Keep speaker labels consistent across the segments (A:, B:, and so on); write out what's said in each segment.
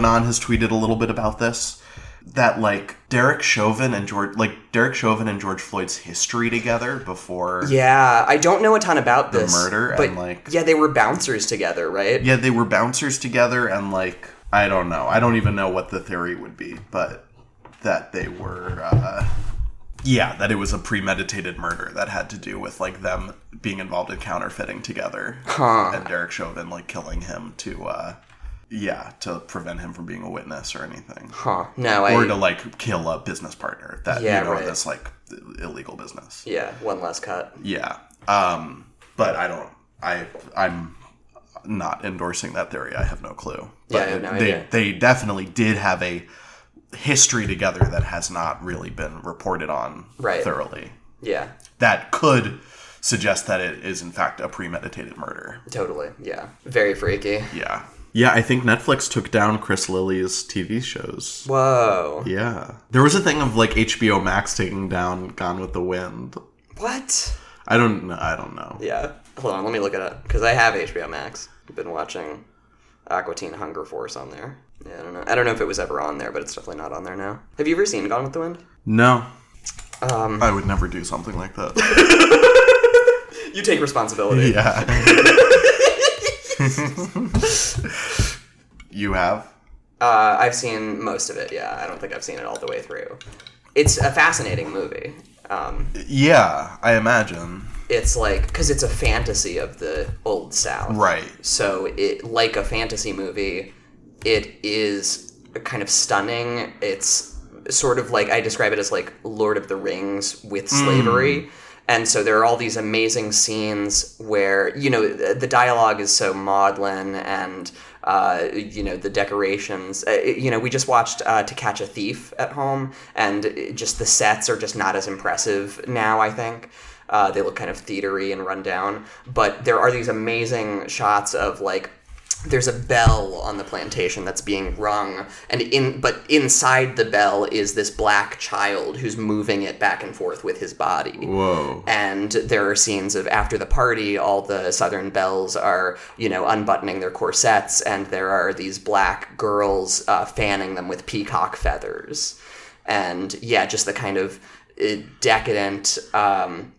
A: like has tweeted a little bit about this? That like Derek Chauvin and George like Derek Chauvin and George Floyd's history together before
B: Yeah, I don't know a ton about this.
A: murder
B: but
A: and, like-
B: yeah, they were bouncers together, right?
A: Yeah, they were bouncers together and like I don't know. I don't even know what the theory would be, but that they were uh yeah, that it was a premeditated murder that had to do with like them being involved in counterfeiting together.
B: Huh.
A: And Derek Chauvin like killing him to uh yeah, to prevent him from being a witness or anything.
B: Huh? No, I.
A: Or to like kill a business partner that
B: Yeah,
A: you know
B: right.
A: this like illegal business.
B: yeah, one less cut.
A: Yeah. Um, but I don't. I I'm not endorsing that theory. I have no clue. But
B: Yeah, I have no
A: they
B: idea.
A: they definitely did have a history together that has not really been reported on
B: Right.
A: thoroughly.
B: Yeah,
A: That could suggest that it is in fact a premeditated murder.
B: totally. Yeah, very freaky.
A: Yeah. Yeah, I think Netflix took down Chris Lilley's TV shows.
B: Whoa.
A: Yeah. There was a thing of like HBO Max taking down Gone with the Wind.
B: What?
A: I don't know. I don't know.
B: Yeah. Hold on, let me look it up because I have HBO Max. I've been watching Aqua Teen Hunger Force on there. Yeah, I don't know. I don't know if it was ever on there, but it's definitely not on there now. Have you ever seen Gone with the Wind?
A: No.
B: Um,
A: I would never do something like that.
B: you take responsibility.
A: yeah. you have?
B: Uh, I've seen most of it. Yeah, I don't think I've seen it all the way through. It's a fascinating movie. Um,
A: Yeah, I imagine.
B: it's like because it's a fantasy of the old South,
A: Right.
B: So it like a fantasy movie, it is kind of stunning. It's sort of like I describe it as like Lord of the Rings with slavery. And so there are all these amazing scenes where you know the dialogue is so maudlin and uh, you know the decorations. Uh, you know we just watched uh, To Catch a Thief at home, and just the sets are just not as impressive now. I think. Uh, they look kind of theatery and run down, but there are these amazing shots of like there's a bell on the plantation that's being rung and in but inside the bell is this black child who's moving it back and forth with his body
A: Whoa.
B: and there are scenes of after the party all the southern belles are you know unbuttoning their corsets and there are these black girls uh, fanning them with peacock feathers and yeah just the kind of uh, decadent um,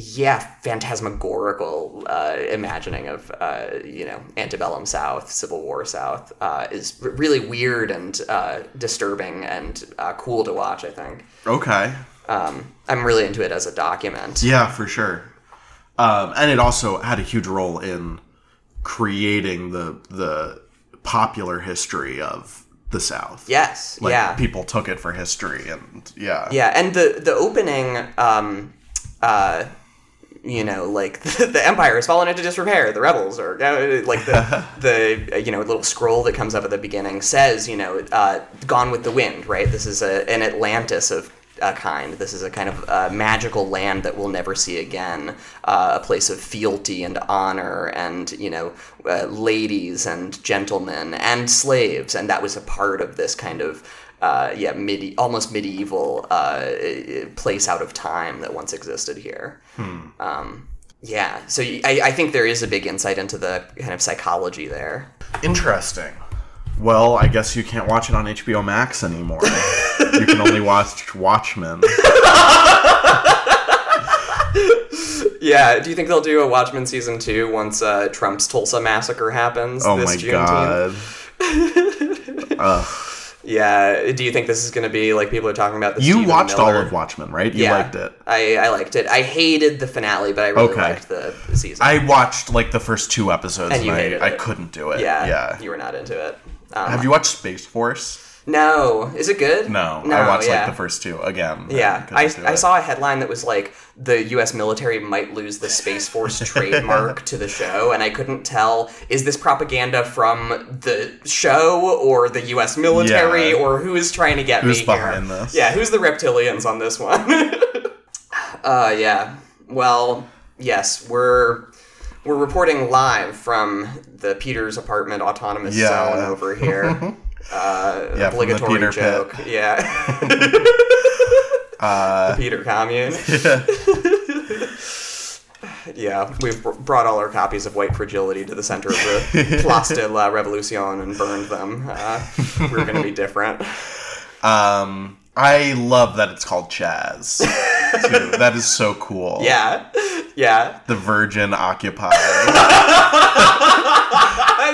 B: yeah phantasmagorical uh, imagining of uh, you know antebellum south civil war south uh, is r- really weird and uh, disturbing and uh, cool to watch i think
A: Okay.
B: um, i'm really into it as a document
A: Yeah, for sure. Um, and it also had a huge role in creating the the popular history of the South.
B: yes
A: Like
B: yeah
A: people took it for history and yeah.
B: Yeah, and the the opening, um, uh, you know, like the, the empire has fallen into disrepair. The rebels are uh, like the the you know little scroll that comes up at the beginning says you know uh, gone with the wind. Right. This is a, an Atlantis of a kind. This is a kind of uh, magical land that we'll never see again. Uh, a place of fealty and honor, and you know, uh, ladies and gentlemen and slaves, and that was a part of this kind of uh, yeah, midi- almost medieval uh, place out of time that once existed here. Um, yeah, so I think there is a big insight into the kind of psychology there.
A: Interesting. Well, I guess you can't watch it on HBO Max anymore. you can only watch Watchmen.
B: Yeah, do you think they'll do a Watchmen season two once uh, Trump's Tulsa massacre happens?
A: Oh
B: this
A: my
B: Juneteenth?
A: god.
B: Yeah, do you think this is going to be like people are talking about the
A: You
B: Stephen
A: watched all of Watchmen, right? You
B: yeah,
A: liked it.
B: I, I liked it. I hated the finale, but I really
A: Okay.
B: liked the season.
A: I watched like the first two episodes
B: And
A: and, I, I couldn't do it.
B: yeah,
A: Yeah.
B: you were not into it. Um,
A: Have you watched Space Force?
B: No, is it good?
A: No,
B: no
A: I watched
B: yeah.
A: like the first two again.
B: Yeah,
A: couldn't
B: I, I saw a headline that was like the U.S. military might lose the Space Force trademark to the show, and I couldn't tell is this propaganda from the show or the U.S. military
A: Yeah.
B: or who is trying to get
A: Who's
B: me
A: behind
B: here?
A: this?
B: Yeah, who's the reptilians on this one? uh, yeah. Well, yes, we're we're reporting live from the Peters apartment autonomous
A: Yeah.
B: zone over here. Uh,
A: Yeah,
B: obligatory
A: Peter pit.
B: joke. Yeah.
A: Uh,
B: Peter Commune. Yeah, we've brought all our copies of White Fragility to the center of the Place de la Revolution and burned them. Uh, we're going to be different.
A: Um, I love that it's called Chaz. Too. that is so cool.
B: Yeah, yeah.
A: The Virgin Occupy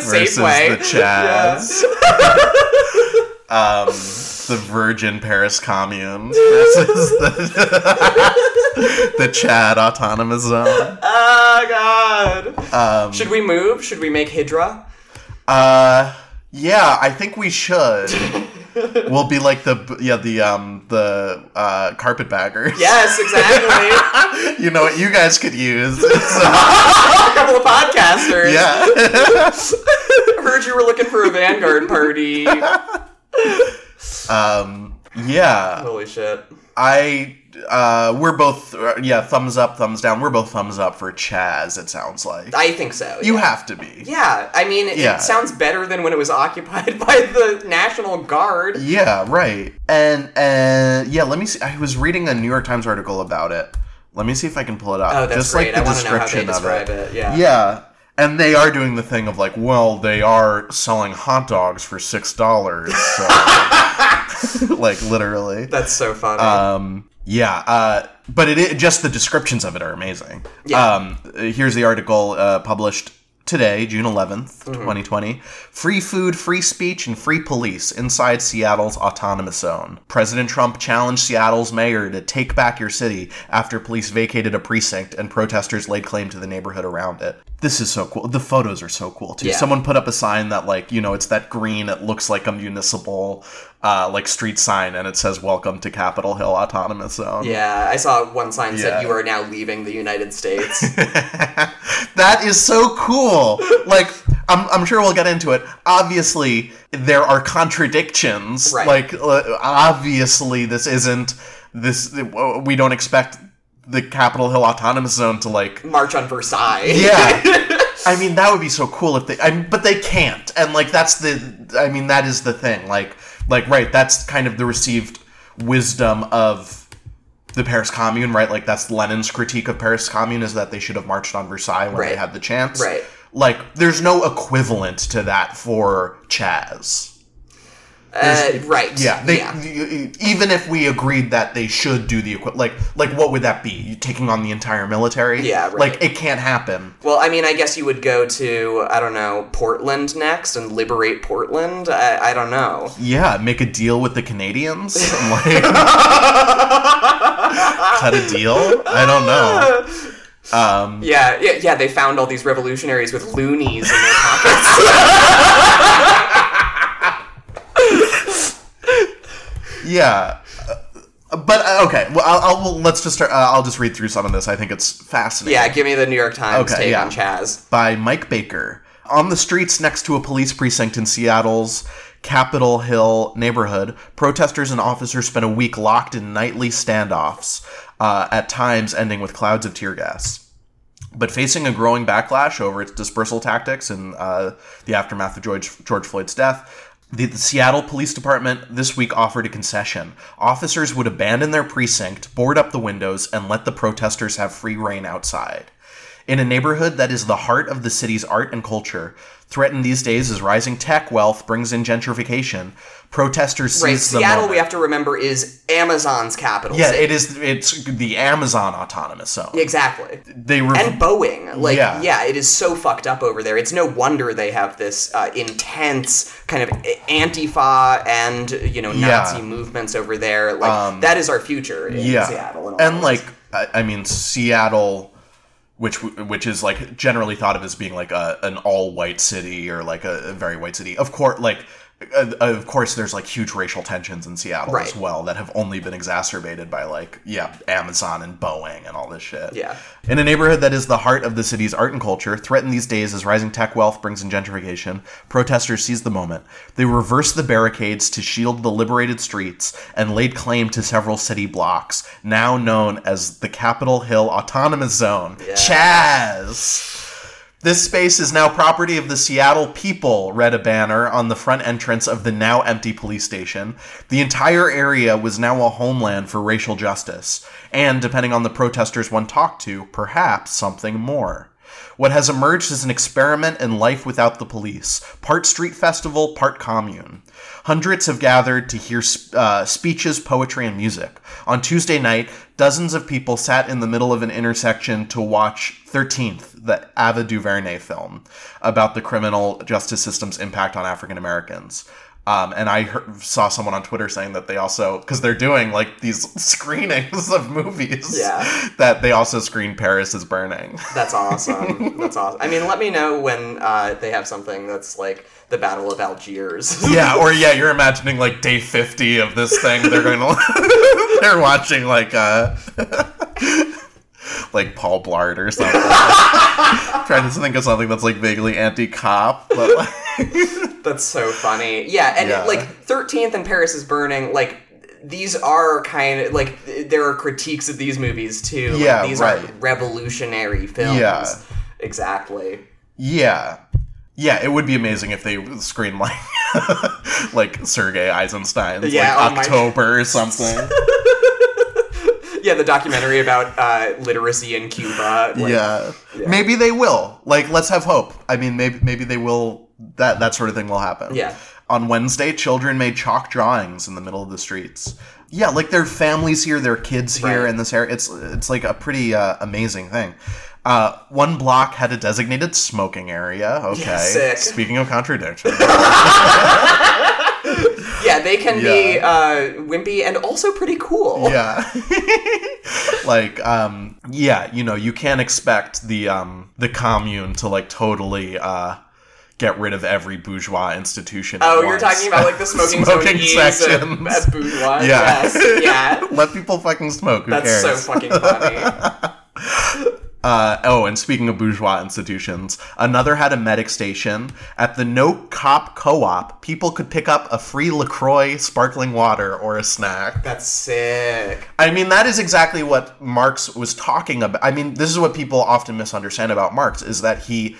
A: versus
B: Safeway.
A: the Chaz. um, the Virgin Paris Commune versus the, the Chad Autonomous Zone.
B: Oh God.
A: Um,
B: Should we move? Should we make hijra?
A: Uh, yeah, I think we should. we'll be like the yeah the um the uh carpetbaggers.
B: Yes, exactly.
A: you know what you guys could use. Uh,
B: a couple of podcasters.
A: yeah.
B: Heard you were looking for a Vanguard party.
A: um. Yeah.
B: Holy shit.
A: I. Uh. We're both. Uh, yeah. Thumbs up. Thumbs down. We're both thumbs up for Chaz. It sounds like
B: I think so.
A: you
B: yeah.
A: have to be.
B: Yeah, I mean, it
A: Yeah.
B: sounds better than when it was occupied by the National Guard.
A: Yeah, right. And and yeah, let me see. I was reading a New York Times article about it. Let me see if I can pull it up.
B: Oh, that's
A: Just
B: great.
A: like the
B: I want to know how they
A: description of
B: describe
A: it.
B: it. Yeah.
A: Yeah. And they are doing the thing of like, well, they are selling hot dogs for six dollars. So, like literally.
B: That's so funny.
A: Um, yeah, uh, but it, it just the descriptions of it are amazing.
B: Yeah.
A: Um, here's the article uh, published today, June 11th,
B: Mm-hmm.
A: 2020. Free food, free speech, and free police inside Seattle's autonomous zone. President Trump challenged Seattle's mayor to take back your city after police vacated a precinct and protesters laid claim to the neighborhood around it. This is so cool. The photos are so cool too.
B: Yeah.
A: Someone put up a sign that like, you know, it's that green, it looks like a municipal uh, like street sign and it says welcome to Capitol Hill Autonomous Zone.
B: yeah, I saw one sign
A: Yeah.
B: said you are now leaving the United States.
A: that is so cool. Like, I'm, I'm sure we'll get into it. Obviously, there are contradictions.
B: Right.
A: Like, uh, obviously, this isn't this. We don't expect the Capitol Hill Autonomous Zone to like.
B: March on Versailles.
A: Yeah. I mean, that would be so cool if they. I mean, but they can't, and like that's the. I mean, that is the thing. Like, like right. That's kind of the received wisdom of the Paris Commune, right? Like that's Lenin's critique of Paris Commune is that they should have marched on Versailles when they had the chance.
B: Right.
A: Like, there's no equivalent to that for Chaz.
B: Uh, right.
A: Yeah, they,
B: yeah.
A: even if we agreed that they should do the equi- like like what would that be? You taking on the entire military?
B: Yeah, right.
A: Like it can't happen.
B: Well, I mean, I guess you would go to I don't know Portland next and liberate Portland. I, I don't know.
A: Yeah, make a deal with the Canadians. like, cut a deal. I don't know. Um,
B: Yeah, yeah, yeah. They found all these revolutionaries with loonies in their pockets.
A: yeah. But uh, okay, well, I'll, I'll well, let's just start. Uh, I'll just read through some of this. I think it's fascinating.
B: yeah, give me the New York Times
A: Okay,
B: take
A: yeah.
B: on Chaz.
A: by Mike Baker. On the streets next to a police precinct in Seattle's Capitol Hill neighborhood, protesters and officers spent a week locked in nightly standoffs, uh, at times ending with clouds of tear gas. But facing a growing backlash over its dispersal tactics in uh, the aftermath of George, George Floyd's death, the, the Seattle Police Department this week offered a concession. Officers would abandon their precinct, board up the windows, and let the protesters have free reign outside. In a neighborhood that is the heart of the city's art and culture, threatened these days as rising tech wealth brings in gentrification, protesters
B: Right,
A: seize the
B: Seattle.
A: moment.
B: We have to remember is Amazon's capital.
A: yeah,
B: city.
A: it is. It's the Amazon autonomous zone.
B: exactly.
A: They were
B: And Boeing, like,
A: Yeah.
B: yeah. it is so fucked up over there. It's no wonder they have this uh, intense kind of Antifa and you know
A: Yeah.
B: Nazi movements over there. Like that is our future in
A: yeah,
B: Seattle. in
A: and like. I, I mean Seattle, which which is like generally thought of as being like a an all white city or like a, a very white city. Of course, like. Uh, of course, there's like huge racial tensions in Seattle as well that have only been exacerbated by like yeah Amazon and Boeing and all this shit.
B: Yeah.
A: In a neighborhood that is the heart of the city's art and culture, threatened these days as rising tech wealth brings in gentrification, protesters seized the moment. They reversed the barricades to shield the liberated streets and laid claim to several city blocks, now known as the Capitol Hill Autonomous Zone.
B: Yeah.
A: Chaz! This space is now property of the Seattle people, read a banner on the front entrance of the now empty police station. The entire area was now a homeland for racial justice, and depending on the protesters one talked to, perhaps something more. What has emerged is an experiment in life without the police, part street festival, part commune. Hundreds have gathered to hear uh, speeches, poetry, and music. On Tuesday night, dozens of people sat in the middle of an intersection to watch 13th, the Ava DuVernay film about the criminal justice system's impact on African Americans. Um, and I heard, saw someone on Twitter saying that they also, because they're doing like these screenings of movies,
B: Yeah.
A: that they also screen Paris is Burning.
B: That's awesome. That's awesome. I mean, let me know when uh, they have something that's like the Battle of Algiers.
A: yeah, or yeah, you're imagining like day 50 of this thing. They're going to, they're watching like, uh, like Paul Blart or something. Trying to think of something that's like vaguely anti cop, but like,
B: That's so funny. Yeah, and
A: Yeah.
B: like 13th and Paris is Burning, like these are kind of like there are critiques of these movies too. Like,
A: Yeah,
B: these
A: right.
B: are revolutionary films.
A: Yeah.
B: Exactly.
A: yeah. Yeah, it would be amazing if they screen like like Sergei Eisenstein's
B: Yeah,
A: like
B: oh my-
A: October or something.
B: Yeah, the documentary about uh, literacy in Cuba. Like,
A: yeah. Maybe they will. Like, let's have hope. I mean, maybe maybe they will. That that sort of thing will happen.
B: Yeah.
A: On Wednesday, children made chalk drawings in the middle of the streets. Yeah, like their families here, their kids here
B: Right.
A: in this area. It's it's like a pretty uh, amazing thing. Uh, one block had a designated smoking area. Okay.
B: sick.
A: Speaking of contradiction.
B: Yeah, they can be uh, wimpy and also pretty cool.
A: yeah like um yeah you know you can't expect the um the commune to like totally uh get rid of every bourgeois institution
B: Oh, you're
A: once.
B: talking about like the smoking,
A: Smoking sections.
B: at, at Bourgeois.
A: yeah
B: Yes. Yeah.
A: let people fucking smoke who
B: That's
A: cares
B: so fucking funny.
A: Uh, oh, and speaking of bourgeois institutions, another had a medic station. At the No Cop Co op, people could pick up a free LaCroix sparkling water or a snack.
B: That's sick.
A: I mean, that is exactly what Marx was talking about. I mean, this is what people often misunderstand about Marx is that he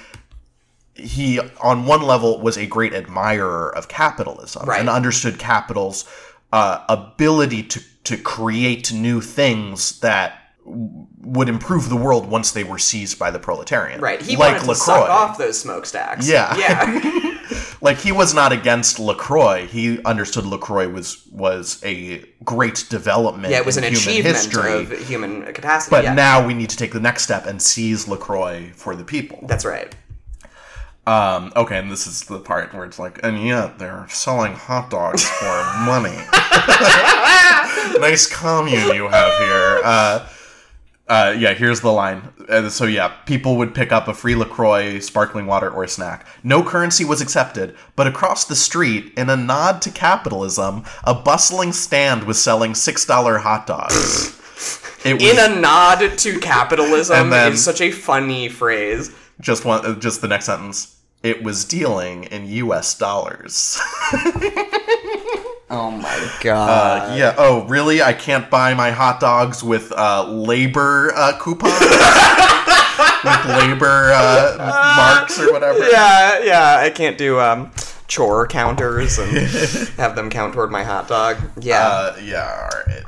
A: he on one level was a great admirer of capitalism
B: Right.
A: and understood capital's uh, ability to to create new things that would improve the world once they were seized by the proletariat.
B: Right. He
A: like
B: wanted to suck off those smokestacks.
A: Yeah.
B: Yeah.
A: Like he was not against Lacroix. He understood Lacroix was was a great development.
B: yeah, it was an achievement
A: history.
B: of human capacity.
A: But
B: yeah.
A: now we need to take the next step and seize LaCroix for the people.
B: That's right.
A: Um, okay, and this is the part where it's like, and yet they're selling hot dogs for money. nice commune you have here. Uh, uh, yeah, here's the line. Uh, so yeah, people would pick up a free LaCroix, sparkling water, or a snack. No currency was accepted, but across the street, in a nod to capitalism, a bustling stand was selling $6 hot dogs. It was
B: In a nod to capitalism
A: then-
B: is such a funny phrase.
A: just one, uh, just the next sentence. It was dealing in U.S. dollars.
B: Oh my god.
A: Uh, yeah. Oh, really? I can't buy my hot dogs with uh, labor uh, coupons, with labor uh, marks or whatever.
B: yeah, yeah. I can't do um, chore counters and have them count toward my hot dog. Yeah.
A: Uh, yeah. All right.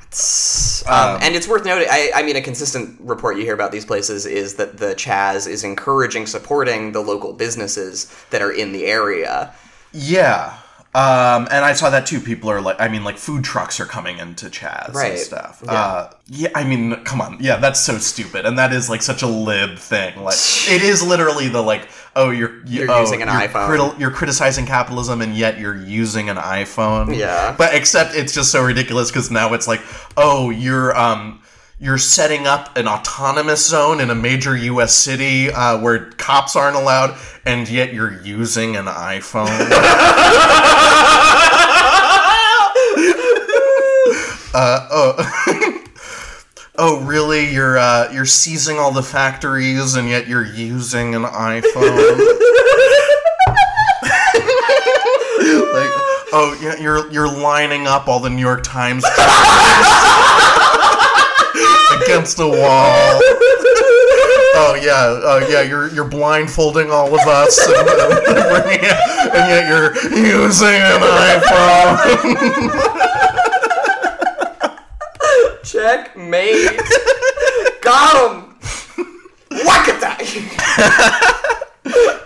B: Um, and it's worth noting. I, I mean, a consistent report you hear about these places is that the Chaz is encouraging, supporting the local businesses that are in the area.
A: Yeah. Um, and I saw that too. People are like, I mean, like food trucks are coming into Chaz
B: Right.
A: and stuff.
B: Yeah.
A: Uh, yeah, I mean, come on. Yeah, that's so stupid, and that is like such a lib thing. Like, it is literally the like, oh, you're you,
B: You're
A: oh,
B: using an
A: you're
B: iPhone.
A: criti- you're criticizing capitalism, and yet you're using an iPhone.
B: Yeah.
A: but except it's just so ridiculous because now it's like, oh, you're um. You're setting up an autonomous zone in a major U.S. city uh, where cops aren't allowed, and yet you're using an iPhone. Uh, oh, oh, really? You're uh, you're seizing all the factories, and yet you're using an iPhone. like, oh, you're you're lining up all the New York Times against a wall. oh yeah, uh, yeah, you're you're blindfolding all of us, and, and, and yet you're using an iPhone.
B: Checkmate. Got him. Whack at that.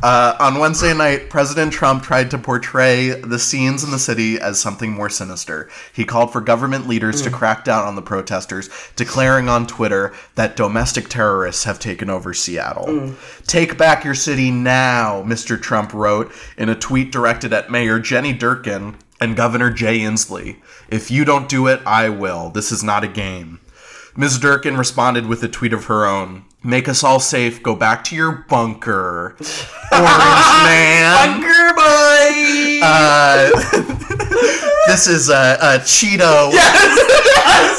A: Uh, on Wednesday night, President Trump tried to portray the scenes in the city as something more sinister. He called for government leaders to crack down on the protesters, declaring on Twitter that domestic terrorists have taken over Seattle. Take back your city now, Mr. Trump wrote in a tweet directed at Mayor Jenny Durkan and Governor Jay Inslee. If you don't do it, I will. This is not a game. Ms. Durkan responded with a tweet of her own. Make us all safe. Go back to your bunker. Orange man.
B: Bunker boy.
A: Uh, this is a, a Cheeto.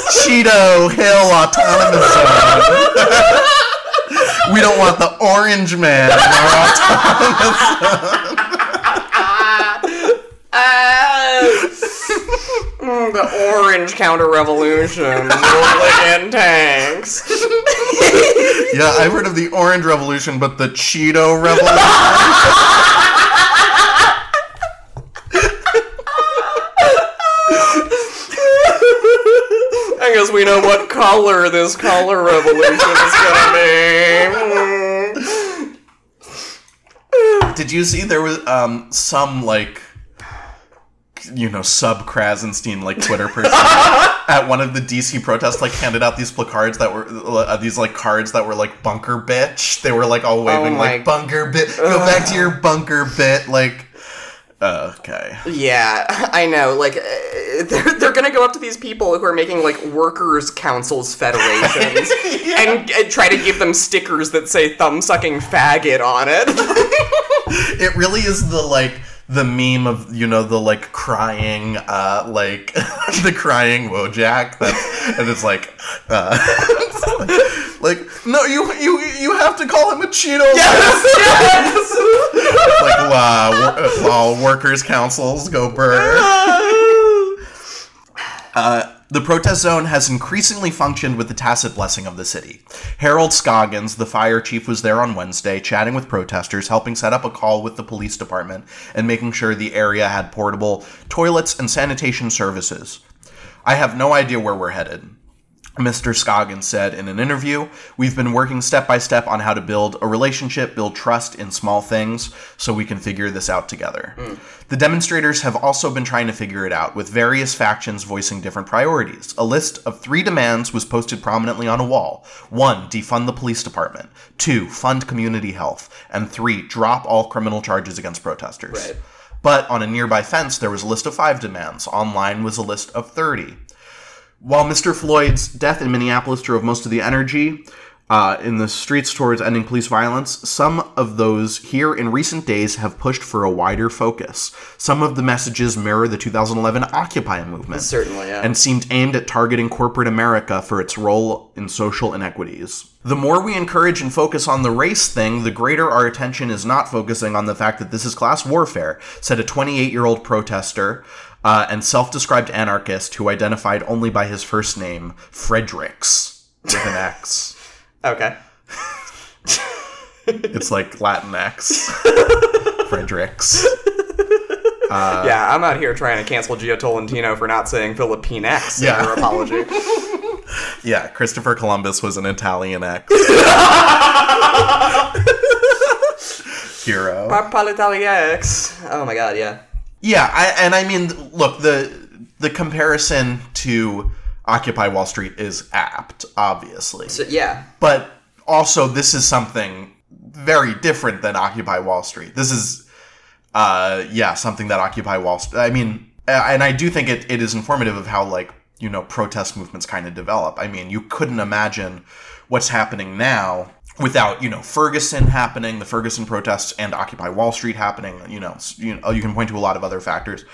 A: Cheeto Hill Autonomous Zone. we don't want the orange man in our autonomous
B: Ah. Mm, the orange counter revolution in tanks.
A: Yeah, I've heard of the Orange Revolution, but the Cheeto Revolution.
B: I guess we know what color this color revolution is gonna be.
A: Did you see there was um some like you know sub Krassenstein like Twitter person at one of the DC protests like handed out these placards that were uh, these like cards that were like bunker bitch. They were like all waving
B: Oh
A: like bunker bit. Go back to your bunker bit. Like uh, okay.
B: Yeah, I know. Like, uh, they're, they're gonna go up to these people who are making, like, workers' councils federations and, and try to give them stickers that say thumb sucking faggot on it.
A: It really is the like the meme of you know the like crying uh like the crying Wojak that and it's like uh like no you you you have to call him a Cheeto. Like wow wor- all workers councils go burr. Uh, the protest zone has increasingly functioned with the tacit blessing of the city. Harold Scoggins, the fire chief, was there on Wednesday, chatting with protesters, helping set up a call with the police department, and making sure the area had portable toilets and sanitation services. I have no idea where we're headed. Mr. Scoggins said in an interview, We've been working step by step on how to build a relationship, build trust in small things, so we can figure this out together. Mm. The demonstrators have also been trying to figure it out, with various factions voicing different priorities. A list of three demands was posted prominently on a wall one, defund the police department, two, fund community health, and three, drop all criminal charges against protesters.
B: Right.
A: But on a nearby fence, there was a list of five demands. Online was a list of 30. While Mr. Floyd's death in Minneapolis drove most of the energy uh, in the streets towards ending police violence, some of those here in recent days have pushed for a wider focus. Some of the messages mirror the 2011 Occupy movement
B: Certainly, yeah.
A: and seemed aimed at targeting corporate America for its role in social inequities. The more we encourage and focus on the race thing, the greater our attention is not focusing on the fact that this is class warfare, said a 28 year old protester uh, and self described anarchist who identified only by his first name, Fredericks, with an X.
B: okay.
A: It's like Latin X. Fredericks.
B: yeah, I'm out here trying to cancel Jia Tolentino for not saying Philippine-X
A: Yeah.
B: in her apology.
A: Yeah, Christopher Columbus was an Italian X. Hero.
B: Papalitalia-X. Oh my god, yeah.
A: Yeah, I, and I mean, look the the comparison to Occupy Wall Street is apt, obviously,
B: So, yeah.
A: but also this is something very different than Occupy Wall Street. This is, uh, yeah, something that Occupy Wall Street. I mean, and I do think it, it is informative of how like you know protest movements kind of develop. I mean, you couldn't imagine what's happening now without you know Ferguson happening, the Ferguson protests, and Occupy Wall Street happening. You know, you know, you can point to a lot of other factors,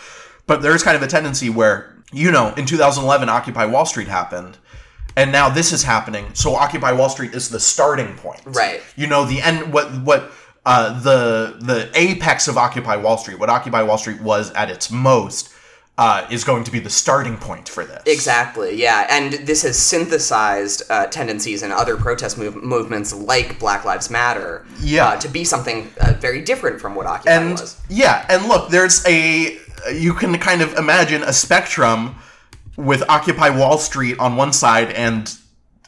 A: but there's kind of a tendency where you know in 2011 Occupy Wall Street happened. And now this is happening, so Occupy Wall Street is the starting point.
B: Right.
A: You know the end. What what uh, the the apex of Occupy Wall Street, what Occupy Wall Street was at its most, uh, is going to be the starting point for this.
B: Exactly, yeah. And this has synthesized uh, tendencies in other protest move- movements like Black Lives Matter
A: Yeah.
B: uh, to be something uh, very different from what Occupy
A: and
B: was.
A: yeah, and look, there's a you can kind of imagine a spectrum with Occupy Wall Street on one side and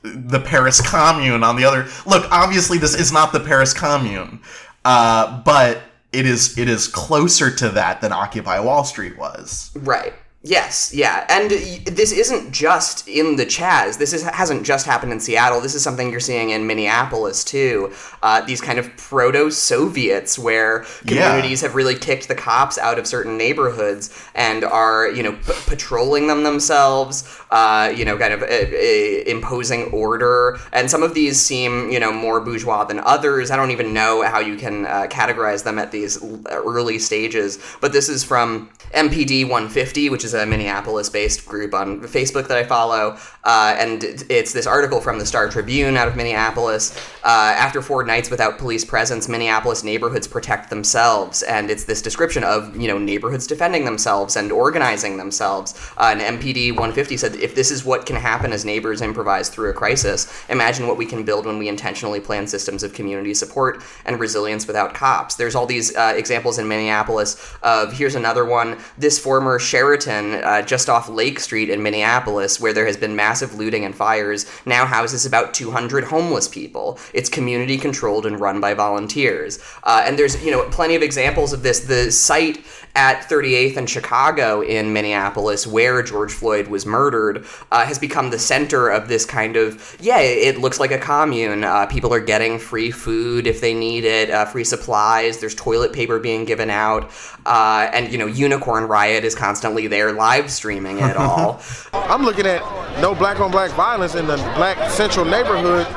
A: the Paris Commune on the other. Look, obviously this is not the Paris Commune, uh, but it is it is closer to that than Occupy Wall Street was.
B: Right. Yes, yeah, and this isn't just in the Chaz. This is, hasn't just happened in Seattle. This is something you're seeing in Minneapolis too. Uh, these kind of proto-Soviets, where communities have really kicked the cops out of certain neighborhoods and are, you know, p- patrolling them themselves. Uh, you know, kind of uh, uh, imposing order. And some of these seem, you know, more bourgeois than others. I don't even know how you can uh, categorize them at these early stages. But this is from MPD 150, which is a Minneapolis based group on Facebook that I follow. Uh, and it's this article from the Star Tribune out of Minneapolis. After four nights without police presence, Minneapolis neighborhoods protect themselves. And it's this description of, you know, neighborhoods defending themselves and organizing themselves. And MPD 150 said, if this is what can happen as neighbors improvise through a crisis, imagine what we can build when we intentionally plan systems of community support and resilience without cops. There's all these uh, examples in Minneapolis of, here's another one, this former Sheraton uh, just off Lake Street in Minneapolis, where there has been massive looting and fires, now houses about 200 homeless people. It's community controlled and run by volunteers. Uh, and there's, you know, plenty of examples of this. The site at 38th and Chicago in Minneapolis, where George Floyd was murdered, uh, has become the center of this kind of yeah, it looks like a commune. Uh, people are getting free food if they need it, uh, free supplies. There's toilet paper being given out, uh, and you know, Unicorn Riot is constantly there live streaming it all.
C: I'm looking at no black on black violence in the black central neighborhood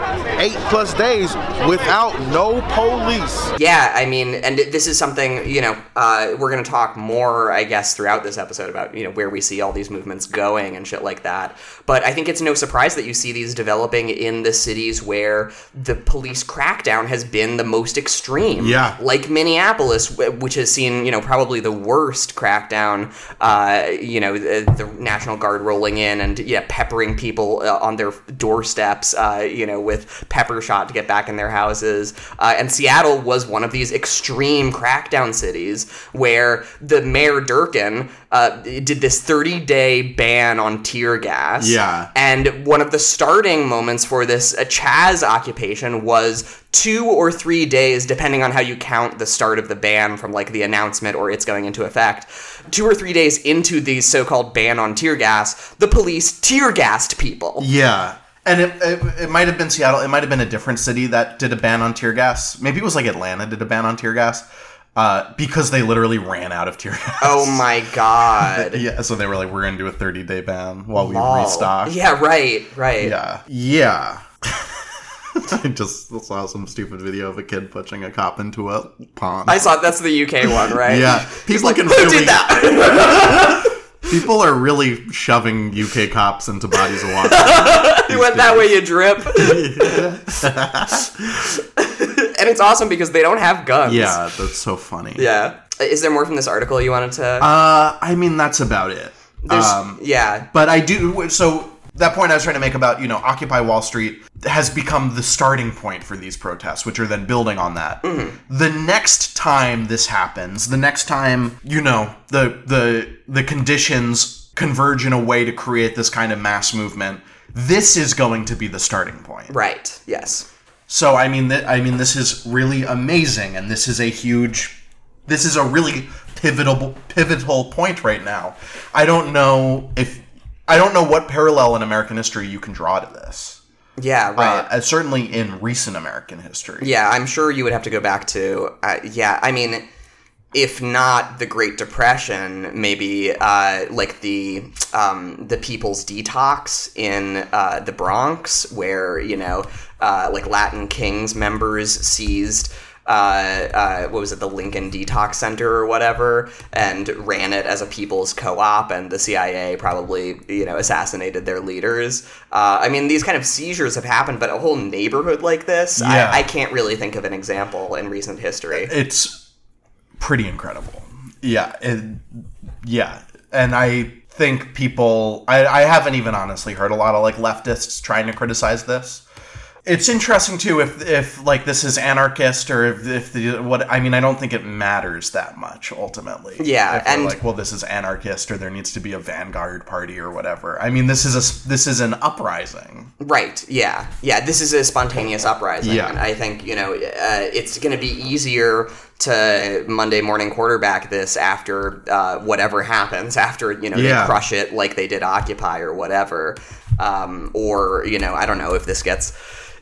C: eight plus days without no police.
B: Yeah, I mean, and this is something you know uh, we're going to talk more, I guess, throughout this episode about you know where we see all these movements going and shit like that. But I think it's no surprise that you see these developing in the cities where the police crackdown has been the most extreme.
A: Yeah.
B: like Minneapolis, which has seen you know probably the worst crackdown. Uh, you know, the, the National Guard rolling in and yeah, peppering people uh, on their doorsteps. Uh, you know, with pepper shot to get back in their houses. Uh, and Seattle was one of these extreme crackdown cities where the mayor Durkan uh, did this 30 day ban on tear gas.
A: Yeah.
B: And one of the starting moments for this uh, Chaz occupation was two or three days, depending on how you count the start of the ban from like the announcement or it's going into effect. Two or three days into the so called ban on tear gas, the police tear gassed people.
A: Yeah. And it, it, it might have been Seattle. It might have been a different city that did a ban on tear gas. Maybe it was like Atlanta did a ban on tear gas uh, because they literally ran out of tear gas.
B: Oh my god.
A: Yeah, so they were like, we're going to do a 30 day ban while we
B: Lol.
A: restock.
B: Yeah, right, right.
A: Yeah. Yeah. I just saw some stupid video of a kid pushing a cop into a pond.
B: I saw that's the UK one, right?
A: yeah. People can
B: Who
A: really.
B: did that?
A: People are really shoving UK cops into bodies of water.
B: you went that way, you drip. and it's awesome because they don't have guns.
A: yeah, that's so funny.
B: Yeah. Is there more from this article you wanted to?
A: Uh, I mean, that's about it.
B: There's-
A: Um,
B: yeah.
A: but I do. So that point I was trying to make about you know Occupy Wall Street has become the starting point for these protests, which are then building on that. Mm-hmm. The next time this happens, the next time you know the the the conditions converge in a way to create this kind of mass movement, this is going to be the starting point.
B: Right. Yes.
A: So I mean, th- I mean, this is really amazing, and this is a huge, this is a really pivotal pivotal point right now. I don't know if I don't know what parallel in American history you can draw to this.
B: Yeah. Right.
A: Uh, certainly in recent American history.
B: Yeah, I'm sure you would have to go back to. Uh, yeah, I mean, if not the Great Depression, maybe uh, like the um, the People's Detox in uh, the Bronx, where you know, uh, like Latin Kings members seized. Uh, uh, what was it, the Lincoln Detox Center or whatever, and ran it as a people's co-op, and the CIA probably, you know, assassinated their leaders. Uh, I mean, these kind of seizures have happened, but a whole neighborhood like this,
A: Yeah.
B: I, I can't really think of an example in recent history.
A: It's pretty incredible. Yeah, it, yeah. and I think people I, I haven't even honestly heard a lot of like leftists trying to criticize this. It's interesting too if if like this is anarchist or if, if the what I mean I don't think it matters that much ultimately.
B: Yeah,
A: if
B: and-
A: like well this is anarchist or there needs to be a vanguard party or whatever. I mean this is a this is an uprising.
B: Right. Yeah. Yeah. This is a spontaneous uprising.
A: Yeah.
B: And I think you know uh, it's going to be easier to Monday morning quarterback this after uh, whatever happens after you know
A: Yeah.
B: they crush it like they did Occupy or whatever, um, or you know I don't know if this gets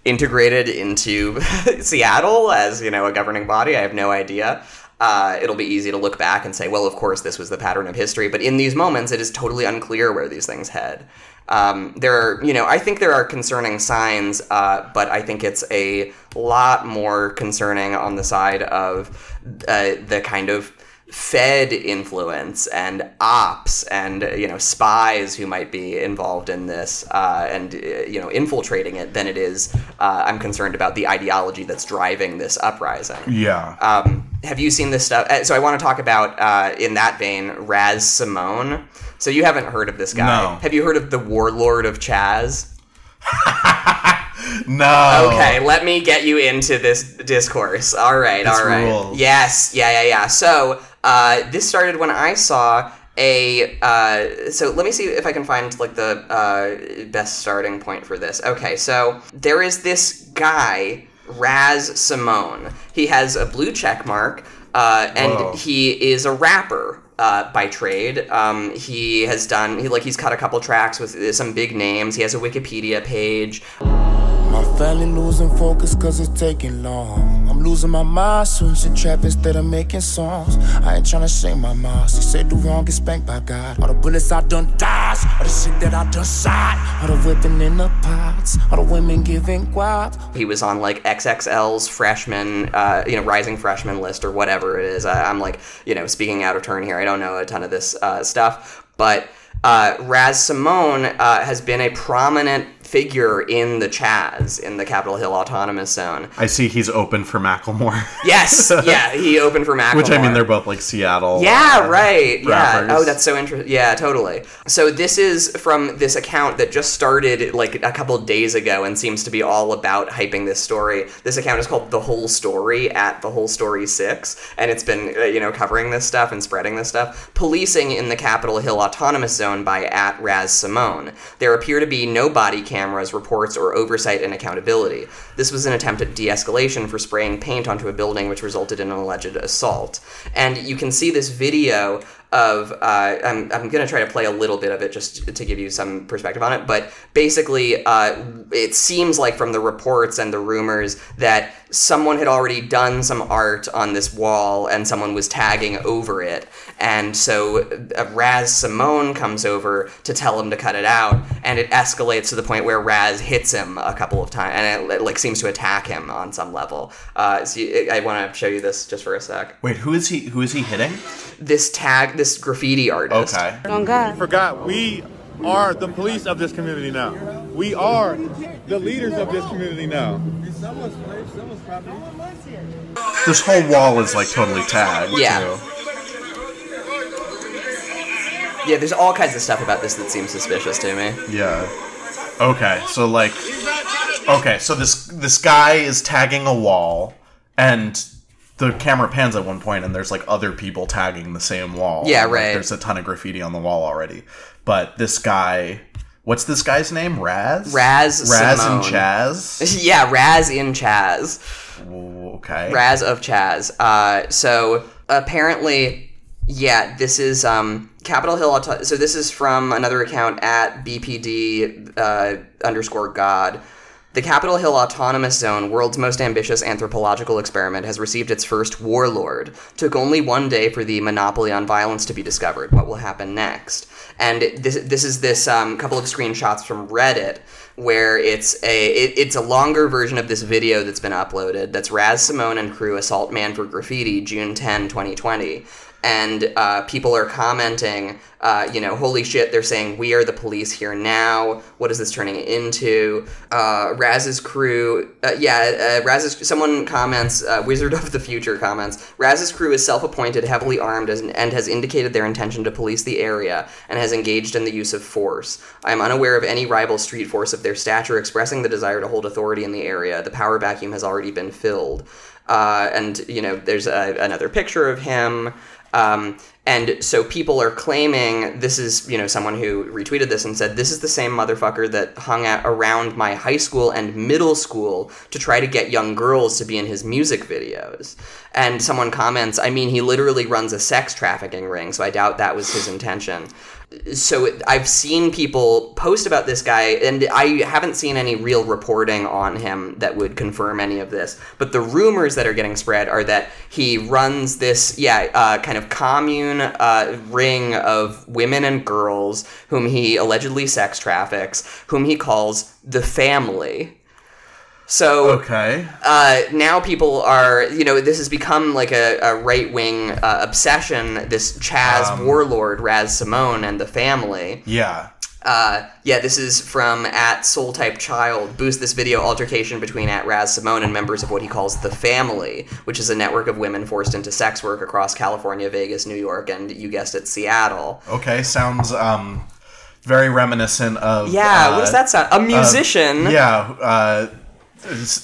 B: integrated into Seattle as you know a governing body. I have no idea. Uh, it'll be easy to look back and say, well, of course, this was the pattern of history. But in these moments, it is totally unclear where these things head. Um, there are, you know, I think there are concerning signs, uh, but I think it's a lot more concerning on the side of uh, the kind of Fed influence and ops and you know spies who might be involved in this uh, and uh, you know infiltrating it than it is. Uh, I'm concerned about the ideology that's driving this uprising.
A: Yeah.
B: Um, have you seen this stuff? uh, So I want to talk about, uh, in that vein, Raz Simone. So you haven't heard of this guy?
A: No.
B: Have you heard of the Warlord of Chaz?
A: no.
B: Okay, let me get you into this discourse. All right,
A: This
B: all right.
A: rules.
B: Yes, yeah, yeah, yeah. So uh, this started when I saw a. Uh, so let me see if I can find like the uh, best starting point for this. Okay, so there is this guy Raz Simone. He has a blue check mark, uh, and
A: Whoa.
B: he is a rapper. Uh, by trade, um, he has done he like he's cut a couple tracks with some big names. He has a Wikipedia page.
D: My family losing focus cause it's taking long. I'm losing my mind, switching trap instead of making songs. I ain't tryna shame my mom. She said do wrong, get spanked by God. All the bullets I done dodged, all the shit that I done shot, all the whipping in the pots, all the women giving guap.
B: he was on like XXL's freshman, uh, you know, rising freshman list or whatever it is. I, I'm like, you know, speaking out of turn here. I don't know a ton of this uh, stuff, but uh, Raz Simone uh, has been a prominent figure in the Chaz in the Capitol Hill Autonomous Zone.
A: I see he's open for Macklemore.
B: Yes, yeah, he opened for Macklemore.
A: Which I mean they're both like Seattle.
B: Yeah,
A: uh,
B: right. Yeah. Oh, that's so interesting. Yeah, totally. So this is from this account that just started like a couple days ago and seems to be all about hyping this story. This account is called The Whole Story at The Whole Story 6 and it's been uh, you know covering this stuff and spreading this stuff. Policing in the Capitol Hill Autonomous Zone by at Raz Simone. There appear to be no body cameras, reports or oversight and accountability. This was an attempt at de-escalation for spraying paint onto a building which resulted in an alleged assault. And you can see this video of uh, I'm, I'm going to try to play a little bit of it just to give you some perspective on it but basically uh, it seems like from the reports and the rumors that someone had already done some art on this wall and someone was tagging over it. And so uh, Raz Simone comes over to tell him to cut it out and it escalates to the point where Raz hits him a couple of times and it, like seems to attack him on some level. Uh, so you, I want to show you this just for a sec.
A: Wait, who is he who is he hitting?
B: this tag this graffiti artist
A: Okay.
E: On God.
F: forgot we are the police of this community now. We are the leaders of this community now.
A: This whole wall is like totally tagged.
B: Yeah.
A: too.
B: Yeah, there's all kinds of stuff about this that seems suspicious to me.
A: Yeah. Okay, so like Okay, so this this guy is tagging a wall and the camera pans at one point and there's like other people tagging the same wall.
B: Yeah,
A: Like,
B: right.
A: there's a ton of graffiti on the wall already. But this guy what's this guy's name? Raz?
B: Raz
A: Raz
B: Simone.
A: and Chaz?
B: yeah, Raz in Chaz.
A: Okay.
B: Raz of Chaz. Uh, so apparently, yeah, this is um, Capitol Hill. Auto- so this is from another account at BPD uh, underscore God. The Capitol Hill Autonomous Zone, world's most ambitious anthropological experiment, has received its first warlord. Took only one day for the monopoly on violence to be discovered. What will happen next? And this, this is this um, couple of screenshots from Reddit where it's a it, it's a longer version of this video that's been uploaded. That's Raz Simone and crew assault man for graffiti, June 10, 2020 and uh, people are commenting, uh, you know, holy shit, they're saying, we are the police here now. What is this turning into? Uh, Raz's crew, uh, yeah, uh, Raz's, someone comments, uh, Wizard of the Future comments, Raz's crew is self appointed, heavily armed, as, and has indicated their intention to police the area and has engaged in the use of force. I am unaware of any rival street force of their stature expressing the desire to hold authority in the area. The power vacuum has already been filled. and, you know, there's a, another picture of him. Um, and so people are claiming this is, you know, someone who retweeted this and said, this is the same motherfucker that hung out around my high school and middle school to try to get young girls to be in his music videos. And someone comments, I mean, he literally runs a sex trafficking ring, so I doubt that was his intention so I've seen people post about this guy, and I haven't seen any real reporting on him that would confirm any of this. But the rumors that are getting spread are that he runs this, yeah, uh, kind of commune uh, ring of women and girls whom he allegedly sex traffics, whom he calls the family. So
A: Okay.
B: uh, now people are, you know, this has become like a, a right wing uh, obsession. This Chaz warlord Raz Simone and the family.
A: Yeah.
B: Uh, yeah, this is from at Soul Type Child. Boost this video altercation between at Raz Simone and members of what he calls the Family, which is a network of women forced into sex work across California, Vegas, New York, and you guessed it, Seattle.
A: Okay. Sounds um very reminiscent of
B: Yeah,
A: uh,
B: what does that sound? A musician.
A: Yeah, uh,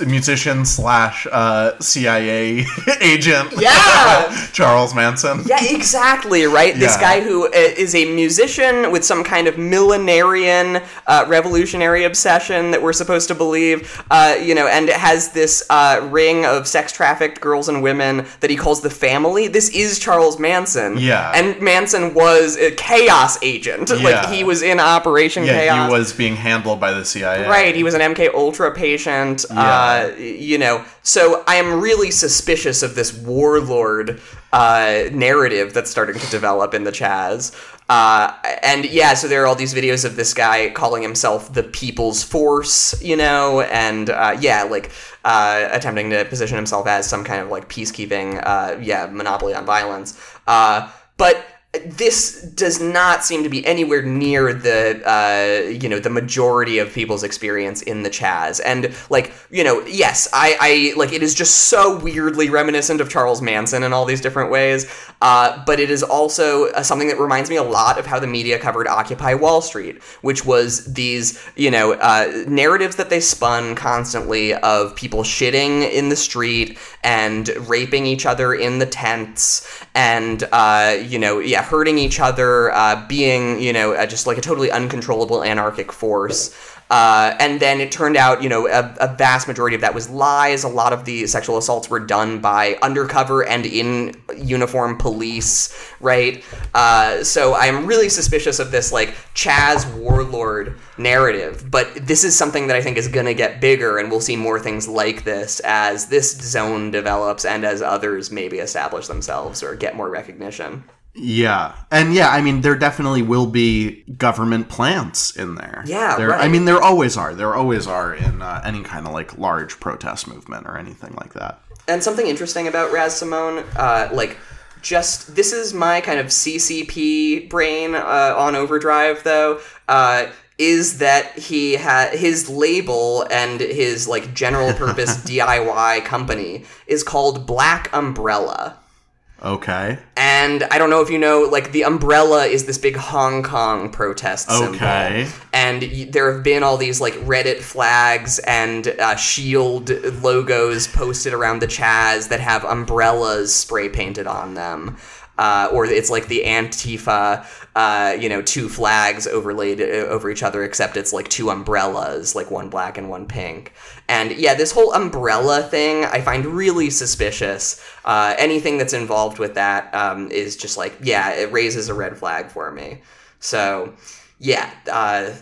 A: musician slash uh, CIA agent.
B: Yeah!
A: Charles Manson.
B: Yeah, exactly, right? This guy who uh, a musician with some kind of millenarian uh, revolutionary obsession that we're supposed to believe, uh, you know, and has this uh, ring of sex trafficked girls and women that he calls the family. This is Charles Manson.
A: Yeah.
B: And Manson was a chaos agent. Like,
A: Yeah.
B: he was in Operation
A: Yeah,
B: Chaos.
A: he was being handled by the CIA.
B: Right, he was an MK Ultra patient. Uh, you know, so I am really suspicious of this warlord uh, narrative that's starting to develop in the Chaz. Uh, and yeah, so there are all these videos of this guy calling himself the People's Force, you know, and uh, yeah, like uh, attempting to position himself as some kind of like peacekeeping, uh, yeah, monopoly on violence. Uh, but this does not seem to be anywhere near the uh, you know the majority of people's experience in the Chaz, and like you know, yes, I, I like it is just so weirdly reminiscent of Charles Manson in all these different ways, uh, but it is also uh, something that reminds me a lot of how the media covered Occupy Wall Street, which was these you know uh, narratives that they spun constantly of people shitting in the street and raping each other in the tents and uh, you know yeah hurting each other uh, being you know just like a totally uncontrollable anarchic force uh, and then it turned out, you know, a, a vast majority of that was lies. A lot of the sexual assaults were done by undercover and in uniform police, right? Uh, so I'm really suspicious of this, like, Chaz warlord narrative. But this is something that I think is going to get bigger, and we'll see more things like this as this zone develops and as others maybe establish themselves or get more recognition.
A: Yeah, and yeah, I mean, there definitely will be government plants in there.
B: Yeah,
A: there, I mean, there always are. There always are in uh, any kind of like large protest movement or anything like that.
B: And something interesting about Raz Simone, uh, like, just this is my kind of CCP brain uh, on overdrive, though. Uh, is that he had his label and his like general purpose DIY company is called Black Umbrella.
A: Okay.
B: And I don't know if you know, like the umbrella is this big Hong Kong protest symbol.
A: Okay.
B: And y- there have been all these like Reddit flags and uh, shield logos posted around the Chaz that have umbrellas spray painted on them. Uh, or it's like the Antifa, uh, you know, two flags overlaid uh, over each other, except it's like two umbrellas, like one black and one pink. And yeah, this whole umbrella thing I find really suspicious. Uh, anything that's involved with that um, is just like, yeah, it raises a red flag for me. So, yeah, uh,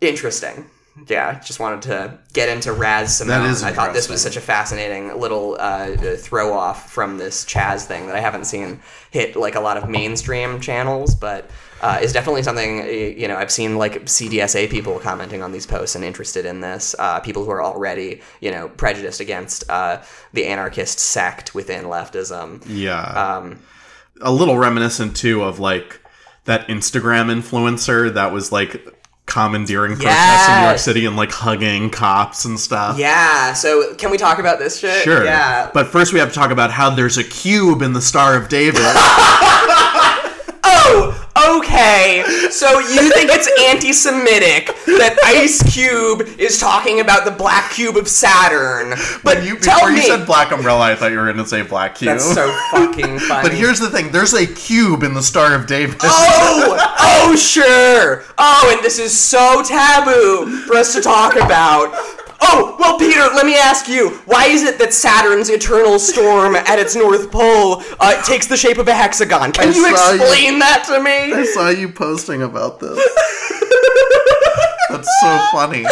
B: interesting. yeah, just wanted to get into Raz Simone.
A: That is
B: I thought this was such a fascinating little uh, throw off from this Chaz thing that I haven't seen hit like a lot of mainstream channels, but uh, is definitely something you know I've seen like CDSA people commenting on these posts and interested in this. Uh, people who are already you know prejudiced against uh, the anarchist sect within leftism.
A: Yeah.
B: Um,
A: a little reminiscent too of like that Instagram influencer that was like commandeering protests in New York City and like hugging cops and stuff.
B: yeah. So can we talk about this shit?
A: Sure.
B: Yeah.
A: But first we have to talk about how there's a cube in the Star of David.
B: Oh, okay. So you think it's anti-Semitic that Ice Cube is talking about the black cube of Saturn? But
A: you,
B: tell
A: before
B: me,
A: you said black umbrella, I thought you were going to say black cube.
B: that's so fucking funny.
A: but here's the thing: there's a cube in the Star of David.
B: Oh, oh, sure. Oh, and this is so taboo for us to talk about. Oh, well, Peter, let me ask you, why is it that Saturn's eternal storm at its North Pole uh, takes the shape of a hexagon? Can
A: I
B: you
A: saw you-
B: explain that to me?
A: I saw you posting about this. That's so funny.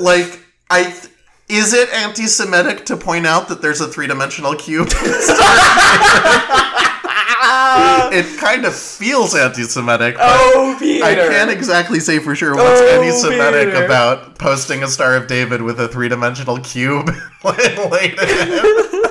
A: Like, I th- is it anti-Semitic to point out that there's a three-dimensional cube? in the Star of David? it kind of feels anti-Semitic. But
B: Oh, Peter.
A: I can't exactly say for sure what's
B: Oh,
A: anti-Semitic
B: Peter.
A: about posting a Star of David with a three-dimensional cube laid.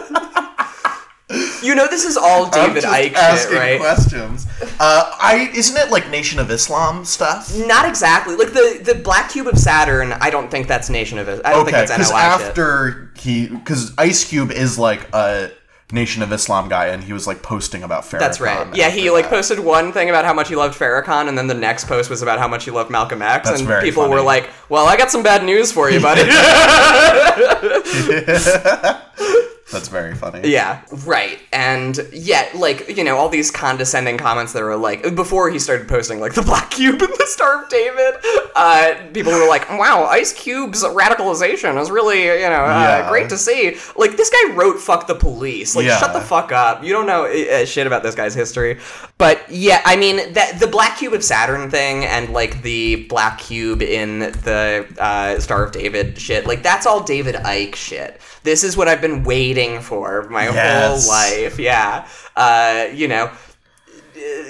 B: You know this is all David
A: just
B: Icke shit,
A: asking
B: right?
A: questions. Uh, I isn't it like Nation of Islam stuff?
B: Not exactly. Like the the black cube of Saturn, I don't think that's Nation of Islam. I don't
A: Okay,
B: think that's NOI shit.
A: after he, because Ice Cube is like a Nation of Islam guy, and he was like posting about Farrakhan.
B: That's right. Yeah, he like
A: that.
B: posted one thing about how much he loved Farrakhan, and then the next post was about how much he loved Malcolm X,
A: That's
B: and people
A: funny.
B: were like, "Well, I got some bad news for you, buddy."
A: That's very funny.
B: yeah, right. And yet, like you know, all these condescending comments that were like before he started posting like the Black Cube and the Star of David. Uh, people were like, "Wow, Ice Cube's radicalization is really you know uh,
A: Yeah.
B: great to see." Like this guy wrote "fuck the police." Like
A: Yeah.
B: shut the fuck up. You don't know uh, shit about this guy's history. But yeah, I mean that the Black Cube of Saturn thing and like the Black Cube in the uh, Star of David shit, like that's all David Icke shit. This is what I've been waiting for my
A: Yes.
B: whole life. Yeah, uh, you know.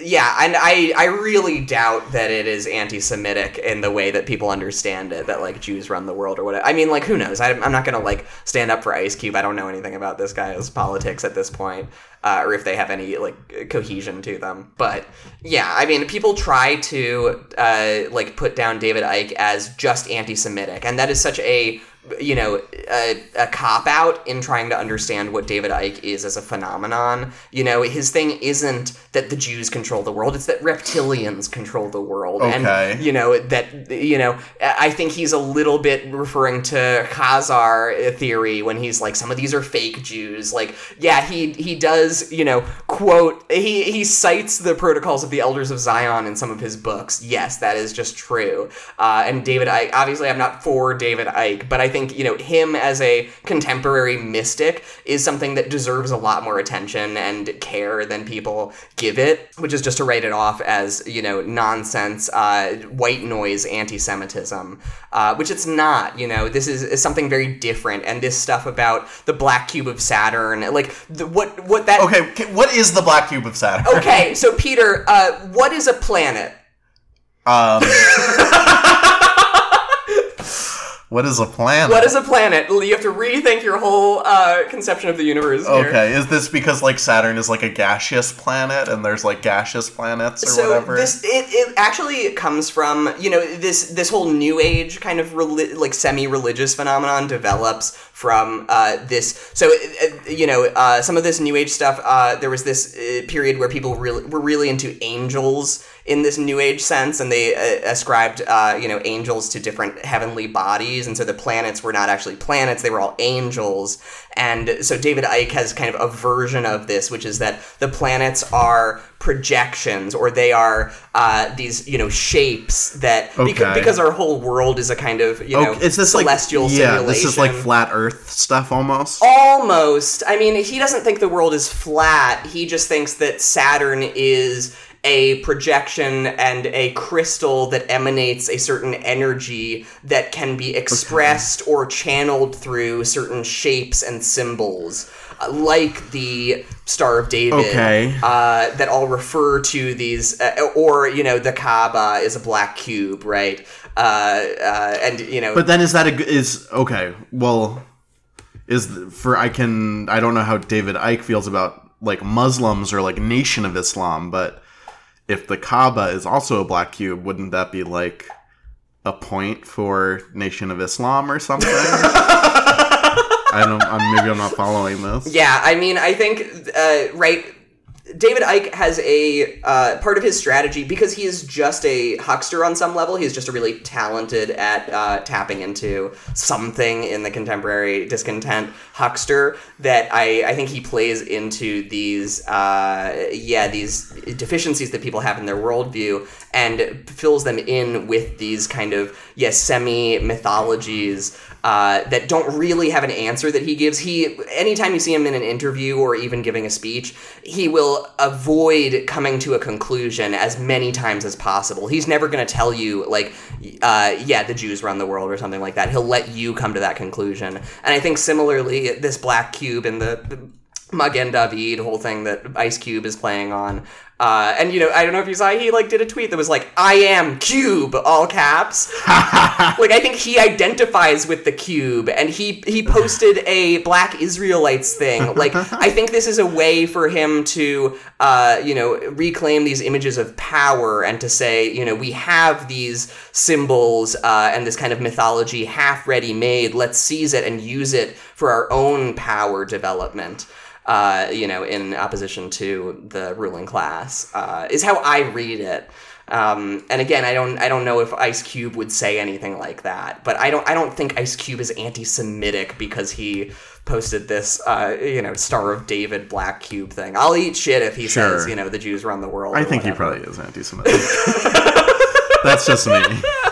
B: Yeah, and I, I really doubt that it is anti-Semitic in the way that people understand it. That like Jews run the world or whatever. I mean, like who knows? I, I'm not gonna like stand up for Ice Cube. I don't know anything about this guy's politics at this point, uh, or if they have any like cohesion to them. But yeah, I mean, people try to uh, like put down David Icke as just anti-Semitic, and that is such a you know a, a cop out in trying to understand what David Icke is as a phenomenon. You know, his thing isn't that the Jews control the world; it's that reptilians control the world.
A: Okay.
B: And you know that you know I think he's a little bit referring to Khazar theory when he's like some of these are fake Jews. Like yeah, he he does you know quote he he cites the protocols of the elders of Zion in some of his books. Yes, that is just true. Uh, and David Icke, obviously, I'm not for David Icke, but I think you know him as a contemporary mystic is something that deserves a lot more attention and care than people give it. Which is just to write it off as you know nonsense, uh, white noise, anti-Semitism, uh, which it's not. You know, this is, is something very different, and this stuff about the black cube of Saturn, like the, what what that.
A: Okay, okay, what is the black cube of Saturn?
B: Okay, so Peter, uh, what is a planet?
A: Um, what is a planet?
B: What is a planet? You have to rethink your whole uh, conception of the universe here.
A: Okay, is this because like Saturn is like a gaseous planet and there's like gaseous planets or
B: so
A: whatever?
B: this it, it actually comes from you know this this whole new age kind of reli- like semi-religious phenomenon develops from uh, this so uh, you know uh, some of this new age stuff uh, there was this uh, period where people really were really into angels in this new age sense and they ascribed you know angels to different heavenly bodies and so the planets were not actually planets they were all angels. And so david icke has kind of a version of this which is that the planets are projections or they are uh, these you know shapes that
A: Okay.
B: because our whole world is a kind of you know
A: Oh, is this
B: celestial
A: like yeah?
B: simulation
A: This is like flat Earth stuff almost.
B: almost i mean he doesn't think the world is flat he just thinks that saturn is a projection and a crystal that emanates a certain energy that can be expressed or channeled through certain shapes and symbols. uh, Like the Star of David,
A: Okay.
B: uh, that all refer to these, uh, or you know, the Kaaba is a black cube, right? Uh, uh, and you know,
A: But then is that a is okay? Well, is for I can I don't know how David Icke feels about like Muslims or like Nation of Islam, but if the Kaaba is also a black cube, wouldn't that be like a point for Nation of Islam or something? I don't. I'm, maybe I'm not following this.
B: Yeah, I mean, I think uh, right. David Icke has a uh, part of his strategy because he is just a huckster on some level. He's just a really talented at uh, tapping into something in the contemporary discontent huckster that I, I think he plays into these uh, yeah these deficiencies that people have in their worldview and fills them in with these kind of yes semi mythologies uh, that don't really have an answer that he gives. He anytime you see him in an interview or even giving a speech, he will avoid coming to a conclusion as many times as possible. He's never going to tell you like, uh, yeah, the Jews run the world or something like that. He'll let you come to that conclusion. And I think similarly, this black cube and the, the Magen David whole thing that Ice Cube is playing on. Uh, and you know, I don't know if you saw, he like did a tweet that was like, "I am Cube," all caps. like I think he identifies with the Cube, and he he posted a Black Israelites thing. Like I think this is a way for him to, uh, you know, reclaim these images of power and to say, you know, we have these symbols uh, and this kind of mythology half ready made. Let's seize it and use it for our own power development uh, you know, in opposition to the ruling class, uh, is how I read it. Um, and again, I don't, I don't know if Ice Cube would say anything like that, but I don't, I don't think Ice Cube is anti-Semitic because he posted this, uh, you know, Star of David Black Cube thing. I'll eat shit if he
A: Sure.
B: says, you know, the Jews run the world.
A: I think he probably is anti-Semitic. That's just me.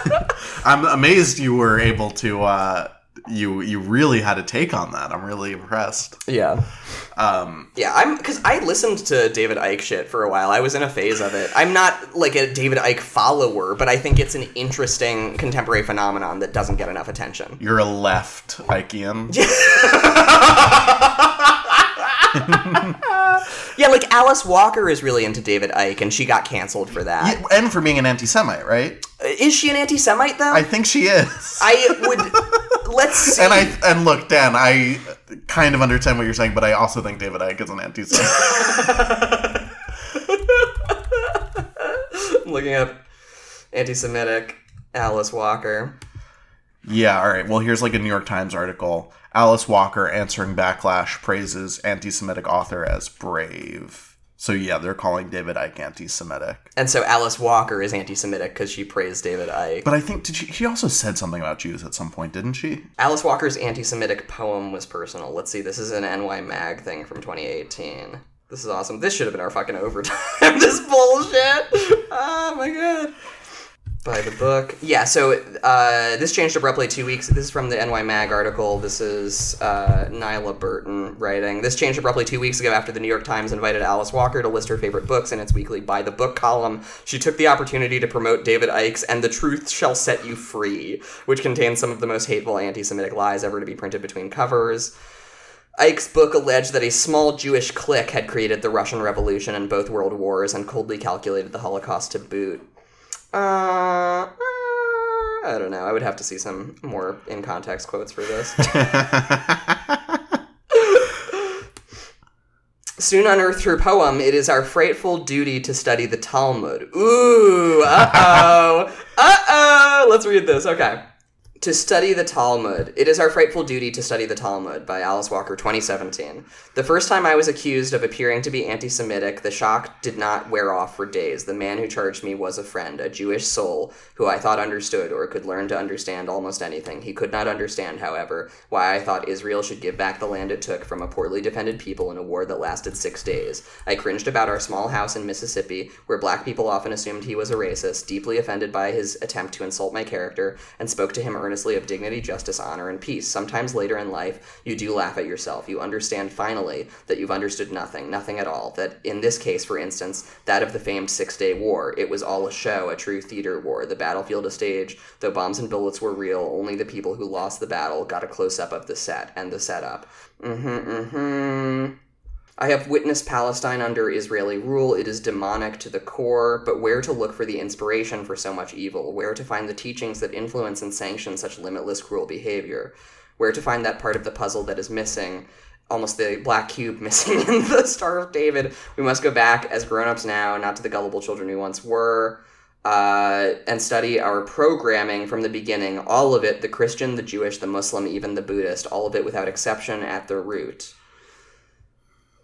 A: I'm amazed you were able to. Uh, you you really had a take on that. I'm really impressed.
B: Yeah.
A: Um,
B: Yeah, I'm because I listened to David Icke shit for a while. I was in a phase of it. I'm not like a David Icke follower, but I think it's an interesting contemporary phenomenon that doesn't get enough attention.
A: you're a left Ikean.
B: Yeah, like Alice Walker is really into David Icke, and she got canceled for that.
A: and for being an anti-Semite, right?
B: Is she an anti-Semite though?
A: I think she is.
B: I would. Let's see.
A: and I and look, Dan, I kind of understand what you're saying, but I also think David Icke is an anti-Semite.
B: I'm looking up anti-Semitic Alice Walker.
A: yeah, all right. Well, here's like a New York Times article. Alice Walker answering backlash praises anti-Semitic author as brave. So yeah, they're calling David Icke anti-Semitic.
B: And so Alice Walker is anti-Semitic because she praised David Icke.
A: But I think did she, she also said something about Jews at some point, didn't she?
B: Alice Walker's anti-Semitic poem was personal. Let's see, this is an NY Mag thing from 2018. This is awesome. This should have been our fucking overtime. this bullshit. Oh my god. By the book. Yeah, so uh, this changed abruptly two weeks. This is from the NY Mag article. This is uh, Nyla Burton writing. This changed abruptly two weeks ago after the New York Times invited Alice Walker to list her favorite books in its weekly By the Book column. She took the opportunity to promote David Icke's And the Truth Shall Set You Free, which contains some of the most hateful anti Semitic lies ever to be printed between covers. Icke's book alleged that a small Jewish clique had created the Russian Revolution and both world wars and coldly calculated the Holocaust to boot. Uh, I don't know. I would have to see some more in context quotes for this. Soon unearthed her poem, It is our frightful duty to study the Talmud. Ooh, uh oh. uh oh. Let's read this. Okay. To study the Talmud. It is our frightful duty to study the Talmud by Alice Walker, 2017. The first time I was accused of appearing to be anti Semitic, the shock did not wear off for days. The man who charged me was a friend, a Jewish soul, who I thought understood or could learn to understand almost anything. He could not understand, however, why I thought Israel should give back the land it took from a poorly defended people in a war that lasted six days. I cringed about our small house in Mississippi, where black people often assumed he was a racist, deeply offended by his attempt to insult my character, and spoke to him earnestly earnestly of dignity, justice, honor, and peace. Sometimes later in life, you do laugh at yourself. You understand finally that you've understood nothing, nothing at all. That in this case, for instance, that of the famed Six Day War, it was all a show, a true theater war. The battlefield a stage, though bombs and bullets were real, only the people who lost the battle got a close up of the set and the setup. Mm-hmm, mm-hmm. I have witnessed Palestine under Israeli rule. It is demonic to the core, but where to look for the inspiration for so much evil? Where to find the teachings that influence and sanction such limitless cruel behavior? Where to find that part of the puzzle that is missing? Almost the black cube missing in the Star of David. We must go back as grown ups now, not to the gullible children we once were. Uh, and study our programming from the beginning, all of it the Christian, the Jewish, the Muslim, even the Buddhist, all of it without exception at the root.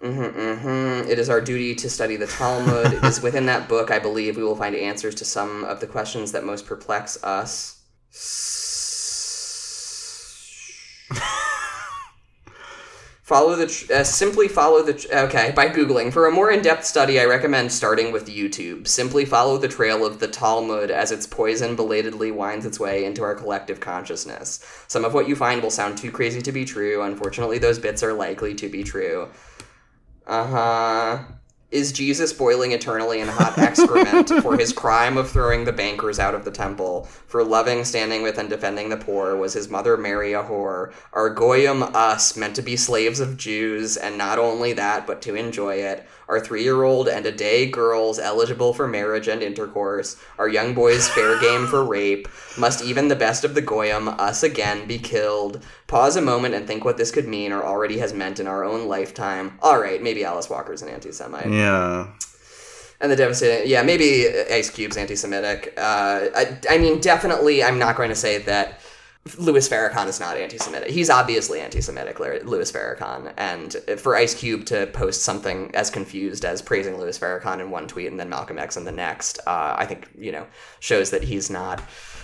B: Mm-hmm, mm-hmm. It is our duty to study the Talmud. it is within that book, I believe, we will find answers to some of the questions that most perplex us. follow the tr- uh, simply follow the tr- okay by googling for a more in-depth study i recommend starting with youtube simply follow the trail of the talmud as its poison belatedly winds its way into our collective consciousness some of what you find will sound too crazy to be true unfortunately those bits are likely to be true uh-huh. Is jesus boiling eternally in hot excrement for his crime of throwing the bankers out of the temple? For loving standing with and defending the poor was his mother mary a whore. Are goyim us meant to be slaves of jews and not only that but to enjoy it. Are three-year-old and a day girls eligible for marriage and intercourse. Are young boys fair game for rape. Must even the best of the goyim us again be killed pause a moment and think what this could mean or already has meant in our own lifetime all right maybe alice walker's an anti-semite
A: Yeah.
B: and the devastating, yeah, maybe Ice Cube's anti-Semitic. Uh, I, I mean, definitely, I'm not going to say that Louis Farrakhan is not anti-Semitic. He's obviously anti-Semitic, Louis Farrakhan, and for Ice Cube to post something as confused as praising Louis Farrakhan in one tweet and then Malcolm X in the next, uh, I think you know shows that he's not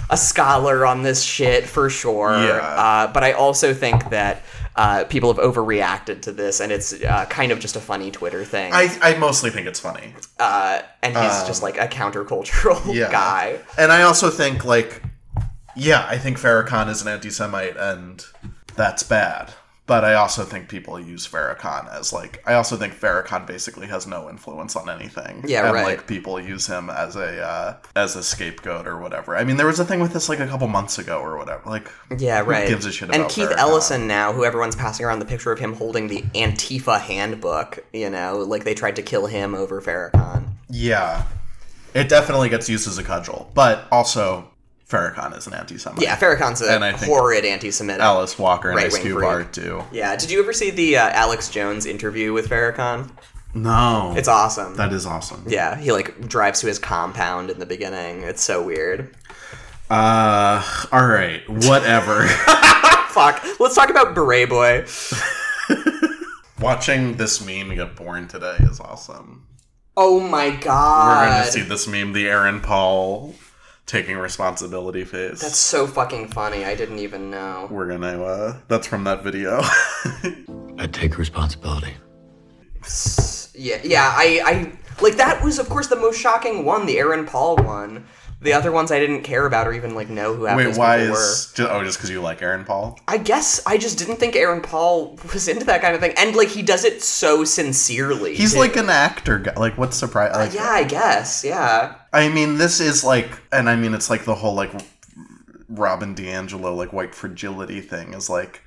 B: a scholar on this shit for sure.
A: Yeah.
B: Uh, but I also think that. Uh, people have overreacted to this, and it's uh, kind of just a funny Twitter thing
A: I, I mostly think it's funny.
B: uh, and he's just like a countercultural
A: Um, Yeah.
B: guy.
A: And I also think, like, yeah, I think Farrakhan is an anti Semite, and that's bad. But I also think people use Farrakhan as, like, I also think Farrakhan basically has no influence on anything.
B: Yeah,
A: and,
B: right.
A: like, people use him as a, uh, as a scapegoat or whatever. I mean, there was a thing with this, like, a couple months ago or whatever. Like,
B: Yeah, right.
A: gives a shit
B: and Keith
A: Farrakhan?
B: Ellison now, who everyone's passing around the picture of him holding the Antifa handbook, you know, like they tried to kill him over Farrakhan.
A: Yeah. It definitely gets used as a cudgel. But also, Farrakhan is an anti Semite.
B: Yeah, Farrakhan's a
A: And I think
B: horrid anti-Semitic.
A: Alice Walker and Ice Cube are too.
B: yeah, did you ever see the uh, Alex Jones interview with Farrakhan?
A: No.
B: It's awesome.
A: That is awesome.
B: yeah, he like drives to his compound in the beginning. It's so weird.
A: Uh, all right, whatever.
B: Fuck. Let's talk about Beret Boy.
A: Watching this meme get born today is awesome.
B: Oh my god.
A: We're gonna see this meme, the Aaron Paul taking responsibility phase.
B: That's so fucking funny. I didn't even know.
A: We're gonna. uh That's from that video.
E: I take responsibility.
B: Yeah, yeah. I, I like that was of course the most shocking one, the Aaron Paul one. The other ones I didn't care about or even like know who half
A: Wait, why
B: people
A: is ju- oh just because you like Aaron Paul?
B: I guess I just didn't think Aaron Paul was into that kind of thing, and like he does it so sincerely.
A: He's
B: too.
A: like an actor guy. Like, what's surprise? Like,
B: yeah, I guess, yeah.
A: I mean, this is like, and I mean, it's like the whole like Robin DiAngelo like white fragility thing is like.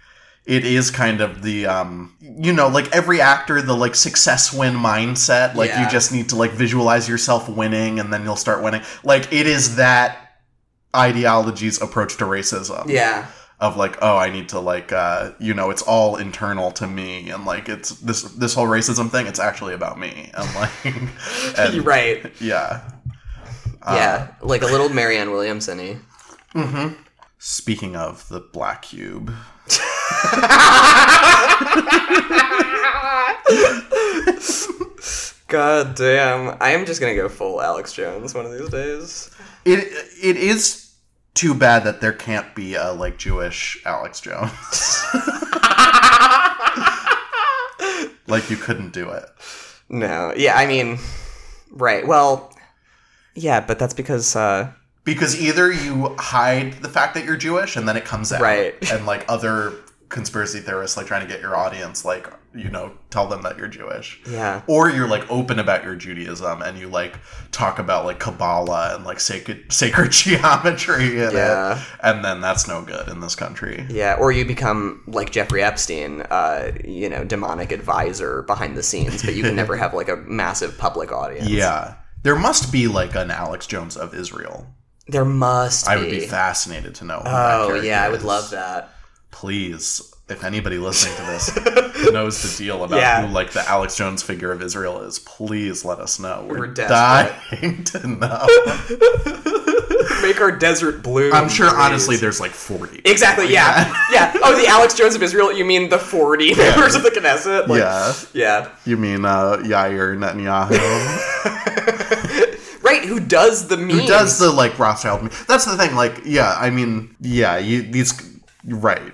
A: It is kind of the um you know like every actor the like success win mindset like
B: Yeah.
A: you just need to like visualize yourself winning and then you'll start winning like it is that ideology's approach to racism
B: Yeah,
A: of like oh i need to like uh you know it's all internal to me and like it's this this whole racism thing it's actually about me and like and,
B: right.
A: yeah
B: yeah, like a little Marianne Williamson y. Mm-hmm.
A: Speaking of the black cube
B: God damn. I am just gonna go full Alex Jones one of these days.
A: it it is too bad that there can't be a like jewish alex jones like you couldn't do it
B: No, yeah, I mean, right. Well, yeah, but that's because uh,
A: because either you hide the fact that you're Jewish and then it comes out,
B: Right.
A: And like other conspiracy theorists, like trying to get your audience, like you know, tell them that you're Jewish,
B: Yeah.
A: Or you're like open about your Judaism and you like talk about like Kabbalah and like sacred sacred geometry in
B: Yeah.
A: it, and then that's no good in this country.
B: Yeah, or you become like Jeffrey Epstein, uh, you know, demonic advisor behind the scenes, but you can never have like a massive public audience.
A: Yeah, there must be like an Alex Jones of Israel.
B: There must be.
A: I would be fascinated to know.
B: Oh, yeah, I would
A: is.
B: love that.
A: please if anybody listening to this knows the deal about
B: Yeah.
A: who like the alex jones figure of israel is please let us know we're,
B: We're
A: dying to know
B: Make our desert blue.
A: i'm sure
B: please.
A: honestly there's like 40
B: Exactly, yeah. yeah. Oh, the Alex Jones of Israel, you mean the 40 members of the Knesset? Like,
A: yeah
B: Yeah.
A: you mean uh yair netanyahu
B: who does the memes?
A: who does the like rothschild me- that's the thing like yeah i mean yeah you these right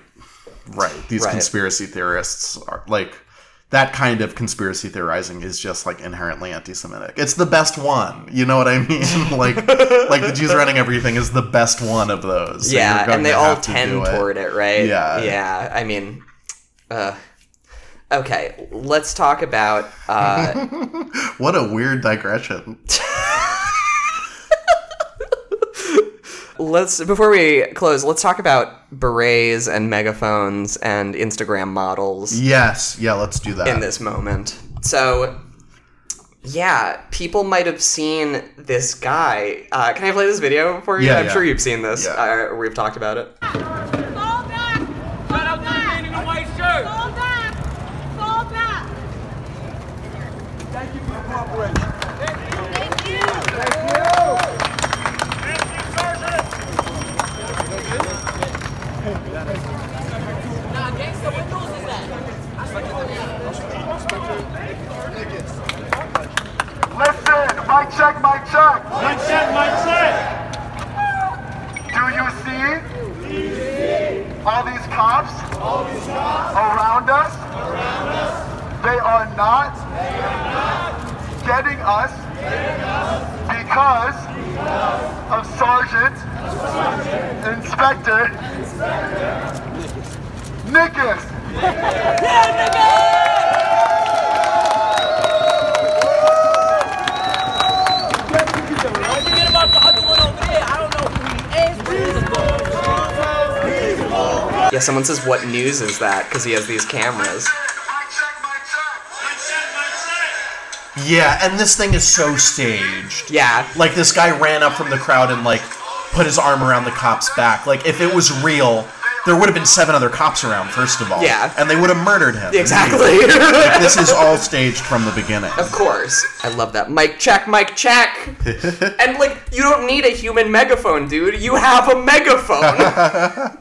A: right these
B: Right.
A: conspiracy theorists are like that kind of conspiracy theorizing is just like inherently anti-Semitic. It's the best one. You know what I mean? like, like the Jews running everything is the best one of those. So
B: Yeah, and they all
A: have to
B: tend
A: it.
B: toward it, right?
A: Yeah.
B: Yeah, I mean, uh, okay, let's talk about. Uh,
A: What a weird digression.
B: let's before we close, let's talk about berets and megaphones and Instagram models
A: Yes, yeah, let's do that.
B: in this moment. So, yeah, people might have seen this guy. Uh, can I play this video for you?
A: Yeah,
B: I'm
A: yeah.
B: sure you've seen this.
A: Yeah.
B: Uh, we've talked about it.
G: Fall back! Fall
H: out to the
G: back!
H: man in the white shirt.
G: Fall back! Fall back!
H: Thank you for your cooperation.
G: Thank you!
H: Nah, gangsta, what news is that?
I: Listen, mic check, mic check.
H: Mic check, mic check.
I: Do you see all these cops around us? They are not getting us because of Sergeant Inspector Nikas.
H: Forget
B: Yeah, someone says, "What news is that?" Because he has these cameras.
I: Mic check, mic check.
A: yeah, and this thing is so staged.
B: Yeah,
A: Like this guy ran up from the crowd and like put his arm around the cop's back. Like if it was real, there would have been seven other cops around first of all.
B: Yeah.
A: and they would have murdered him.
B: exactly.
A: Like, this is all staged from the beginning.
B: Of course. I love that. Mic check, mic check. and like, you don't need a human megaphone, dude. You have a megaphone.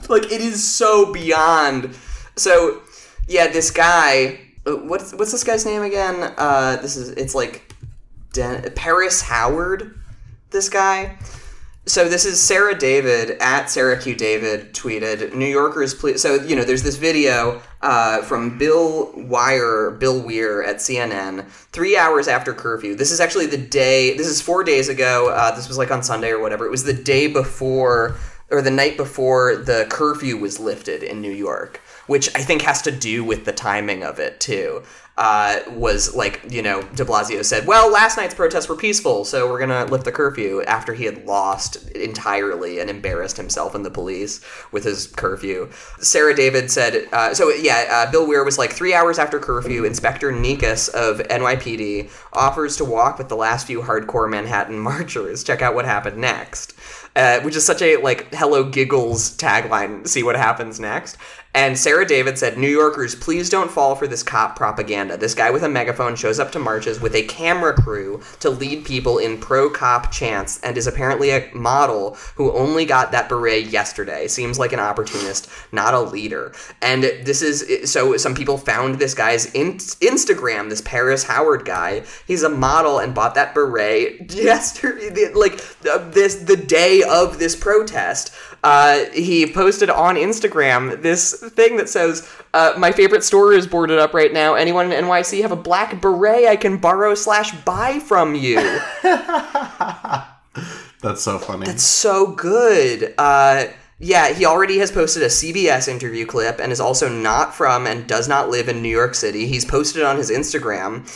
B: like, it is so beyond. So, yeah, this guy. uh, What's what's this guy's name again? Uh, this is it's like Den- Paris Howard. This guy. So this is Sarah David at Sarah Q David tweeted New Yorkers please. So you know there's this video uh, from Bill Wire Bill Weir at CNN three hours after curfew. This is actually the day. This is four days ago. Uh, this was like on Sunday or whatever. It was the day before or the night before the curfew was lifted in New York, which I think has to do with the timing of it too uh, was like, you know, de Blasio said, well, last night's protests were peaceful, so we're going to lift the curfew after he had lost entirely and embarrassed himself and the police with his curfew. Sarah David said, uh, so yeah, uh, Bill Weir was like, three hours after curfew, Inspector Nikas of NYPD offers to walk with the last few hardcore Manhattan marchers. Check out what happened next. Uh, which is such a like hello giggles tagline see what happens next. And sarah david said new yorkers please don't fall for this cop propaganda. This guy with a megaphone shows up to marches with a camera crew to lead people in pro-cop chants and is apparently a model who only got that beret yesterday. Seems like an opportunist not a leader. And this is so some people found this guy's in- instagram this paris howard guy. He's a model and bought that beret yesterday like this the day of this protest uh, he posted on instagram this thing that says uh, my favorite store is boarded up right now anyone in nyc have a black beret i can borrow slash buy from you
A: That's so funny.
B: That's so good. Uh, yeah, he already has posted a CBS interview clip and is also not from and does not live in New York City. He's posted on his Instagram.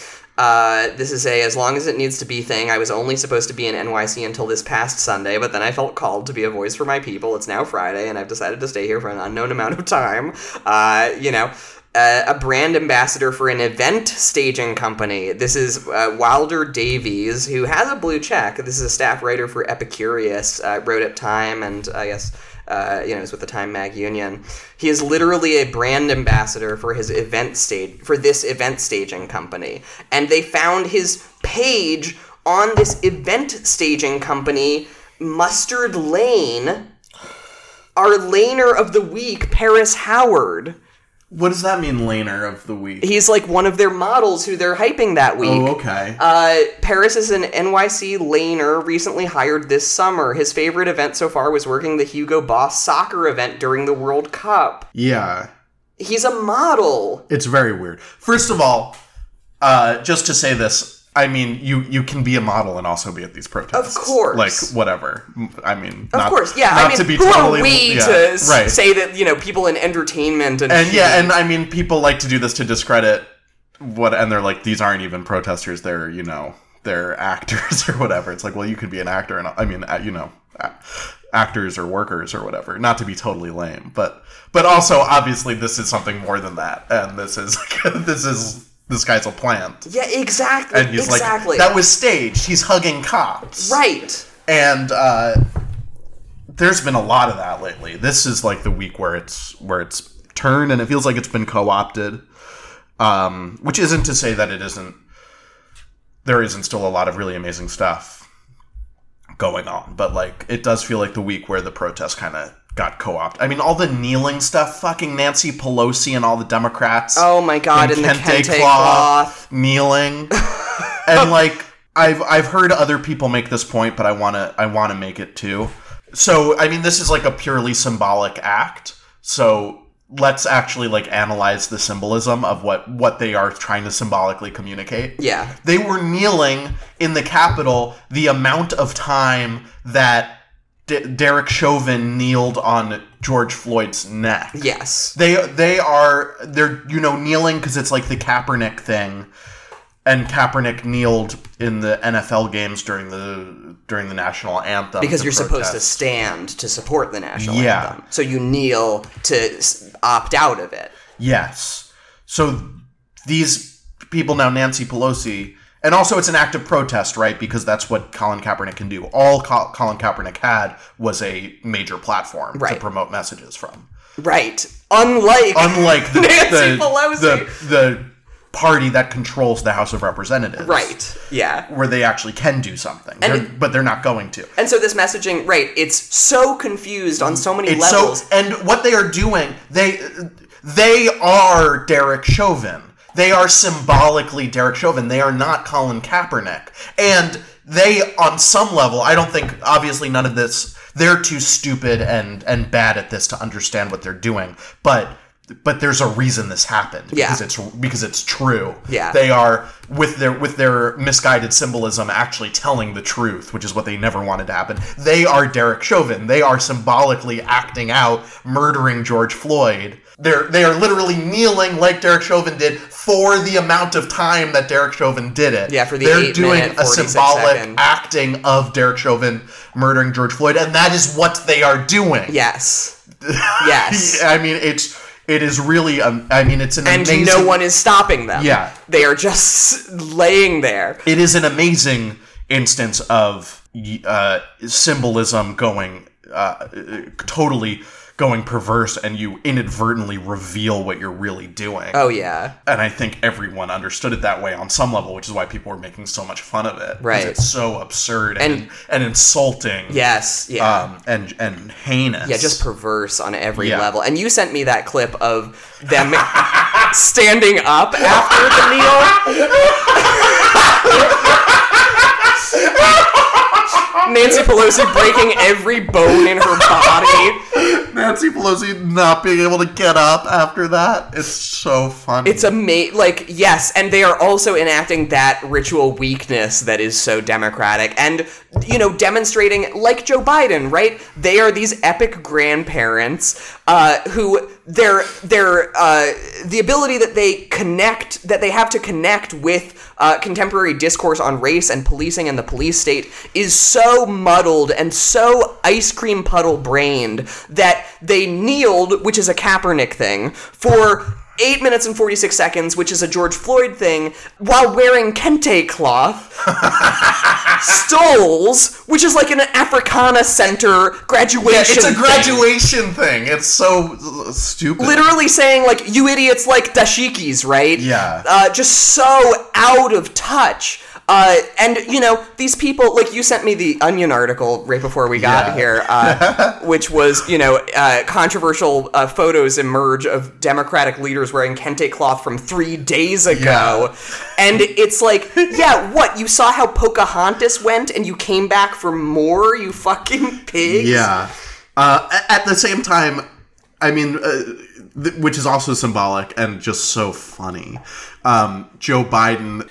B: Uh, this is a as long as it needs to be thing. I was only supposed to be in NYC until this past Sunday, but then I felt called to be a voice for my people. It's now Friday, and I've decided to stay here for an unknown amount of time. Uh, you know, uh, a brand ambassador for an event staging company. This is uh, Wilder Davies, who has a blue check. This is a staff writer for Epicurious, uh, wrote at Time, and I guess uh, you know is with the Time Mag Union. He is literally a brand ambassador for his event stage for this event staging company, and they found his page on this event staging company, Mustard Lane. Our laner of the week, Paris Howard.
A: What does that mean, laner of the week?
B: He's like one of their models who they're hyping that week.
A: oh, okay.
B: Uh, Paris is an NYC laner recently hired this summer. His favorite event so far was working the Hugo Boss soccer event during the World Cup.
A: yeah.
B: He's a model.
A: It's very weird. First of all, uh, just to say this, I mean, you you can be a model and also be at these protests.
B: Of course.
A: like whatever. I mean,
B: Of
A: not,
B: course, yeah.
A: Not
B: I mean,
A: to be
B: who
A: totally
B: are we
A: yeah,
B: to
A: right.
B: say that you know people in entertainment and
A: and yeah, and I mean, people like to do this to discredit what, and they're like, these aren't even protesters; they're you know, they're actors or whatever. It's like, well, you could be an actor, and I mean, you know, actors or workers or whatever. Not to be totally lame, but but also obviously this is something more than that, and this is this is this guy's a plant,
B: yeah, exactly,
A: and he's
B: exactly.
A: like, that was staged. He's hugging cops,
B: right.
A: and uh, there's been a lot of that lately. This is like the week where it's where it's turned, and it feels like it's been co-opted. Um, which isn't to say that it isn't. There isn't still a lot of really amazing stuff going on, but like it does feel like the week where the protest kind of got co-opted. I mean, all the kneeling stuff, fucking Nancy Pelosi and all the Democrats
B: Oh my god, in the
A: kente
B: kente
A: cloth,
B: cloth.
A: kneeling, and like I've I've heard other people make this point, but I wanna I wanna make it too. So I mean, this is like a purely symbolic act. So let's actually like analyze the symbolism of what what they are trying to symbolically communicate.
B: Yeah.
A: They were kneeling in the Capitol the amount of time that D- Derek Chauvin kneeled on George Floyd's neck.
B: Yes.
A: They they are they're you know kneeling because it's like the Kaepernick thing, and Kaepernick kneeled in the NFL games during the during the national anthem
B: Because you're supposed to stand to support the national
A: Yeah.
B: anthem. So you kneel to opt out of it.
A: Yes. So these people now, Nancy Pelosi, and also it's an act of protest, right? Because that's what Colin Kaepernick can do. All Col- Colin Kaepernick had was a major platform
B: Right.
A: to promote messages from.
B: Right. Unlike
A: Unlike the,
B: Nancy
A: the,
B: Pelosi.
A: the the party that controls the House of Representatives,
B: right. Yeah.
A: Where they actually can do something,
B: And
A: They're-
B: it-
A: but they're not going to.
B: And so this messaging, right, it's so confused on so many
A: It's
B: levels.
A: so and what they are doing, they they are Derek Chauvin. They are symbolically Derek Chauvin. They are not Colin Kaepernick. And they on some level, I don't think obviously none of this they're too stupid and and bad at this to understand what they're doing. But but there's a reason this happened
B: Yeah.
A: because it's because it's true.
B: Yeah.
A: They are with their with their misguided symbolism actually telling the truth, which is what they never wanted to happen. They are Derek Chauvin. They are symbolically acting out murdering George Floyd. They're they are literally kneeling like Derek Chauvin did for the amount of time that Derek Chauvin did it.
B: Yeah, for the
A: They're doing
B: minute,
A: a symbolic
B: second.
A: acting of Derek Chauvin murdering George Floyd, and that is what they are doing.
B: yes. Yes.
A: I mean, it's it is really. Um, I mean, it's an
B: and
A: amazing.
B: no one is stopping them.
A: Yeah.
B: They are just laying there.
A: it is an amazing instance of uh, symbolism going uh, totally going perverse and you inadvertently reveal what you're really doing.
B: Oh yeah.
A: And I think everyone understood it that way on some level, which is why people were making so much fun of it.
B: Right.
A: It's so absurd and,
B: And-
A: and, insulting.
B: Yes. Yeah.
A: Um, and, and heinous.
B: yeah, just perverse on every
A: Yeah.
B: level. And you sent me that clip of them standing up after the kneel. Nancy Pelosi breaking every bone in her body.
A: Nancy Pelosi not being able to get up after that. It's so funny.
B: It's amazing. like yes, and they are also enacting that ritual weakness that is so democratic, and you know, demonstrating like Joe Biden, right? They are these epic grandparents uh, who their their uh, the ability that they connect that they have to connect with uh, contemporary discourse on race and policing and the police state is so muddled and so ice cream puddle brained that they kneeled, which is a Kaepernick thing, for 8 minutes and 46 seconds, which is a George Floyd thing, while wearing kente cloth, stoles, which is like an Africana Center graduation.
A: Yeah, it's a graduation thing. It's so uh, stupid.
B: Literally saying, like, you idiots like dashikis, right?
A: Yeah.
B: Uh, just so out of touch. Uh, and you know these people like you sent me the onion article right before we got
A: Yeah.
B: here uh, which was you know uh, controversial uh, photos emerge of democratic leaders wearing kente cloth from three days ago and it's like yeah what you saw how pocahontas went and you came back for more you fucking pigs
A: Yeah. Uh, at the same time, I mean, uh, th- which is also symbolic and just so funny. Um, Joe Biden.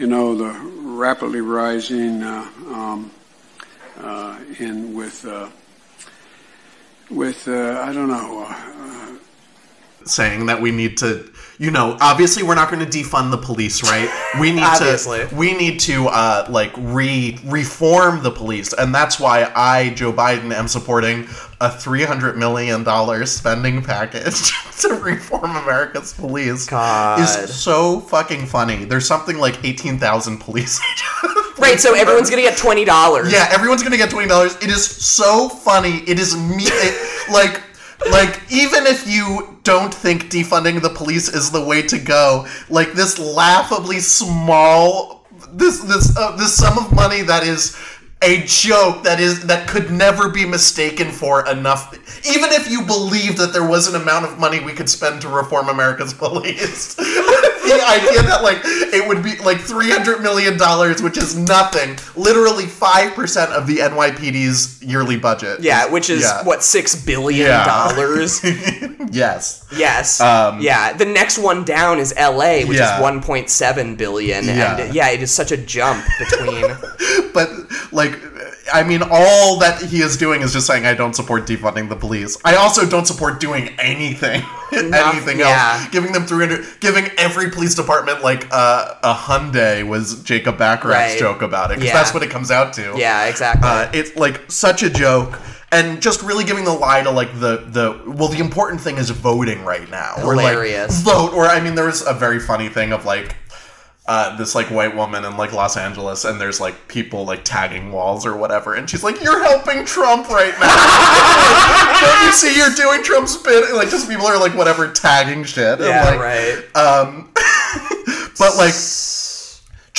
J: You know, the rapidly rising uh, um, uh, in with uh, with uh, I don't know. Uh,
A: saying that we need to you know obviously we're not going to defund the police right we need to we need to uh like re reform the police and that's why i joe biden am supporting a 300 million dollars spending package to reform america's police
B: God.
A: is so fucking funny there's something like 18,000 police
B: right so everyone's gonna get $20
A: yeah, everyone's gonna get twenty dollars. It is so funny. It is me, it, like, like even if you don't think defunding the police is the way to go, like this laughably small, this this uh, this sum of money that is a joke that is that could never be mistaken for enough. Even if you believe that there was an amount of money we could spend to reform America's police, the idea that like it would be like three hundred million dollars, which is nothing, literally five percent of the NYPD's yearly budget.
B: Yeah, which is
A: Yeah.
B: what six billion
A: Yeah.
B: dollars.
A: yes.
B: yes.
A: Um,
B: yeah. The next one down is L.A., which
A: Yeah.
B: is one point seven billion,
A: Yeah.
B: and yeah, it is such a jump between.
A: but like I mean, all that he is doing is just saying, "I don't support defunding the police." I also don't support doing anything, anything
B: yeah.
A: else. Giving them three hundred, giving every police department like uh, a Hyundai was Jacob Bacharach's
B: Right.
A: joke about it. 'cause
B: Yeah.
A: that's what it comes out to.
B: yeah, exactly.
A: Uh, it's like such a joke. And just really giving the lie to like the the well, the important thing is voting right now. Or, like,
B: Hilarious.
A: vote, or I mean, there was a very funny thing of like uh, this like white woman in like Los Angeles, and there's like people like tagging walls or whatever, and she's like, "You're helping Trump right now." Don't you see you're doing Trump's bit? Like, just people are like whatever tagging shit. And,
B: yeah,
A: like,
B: right.
A: um, but like,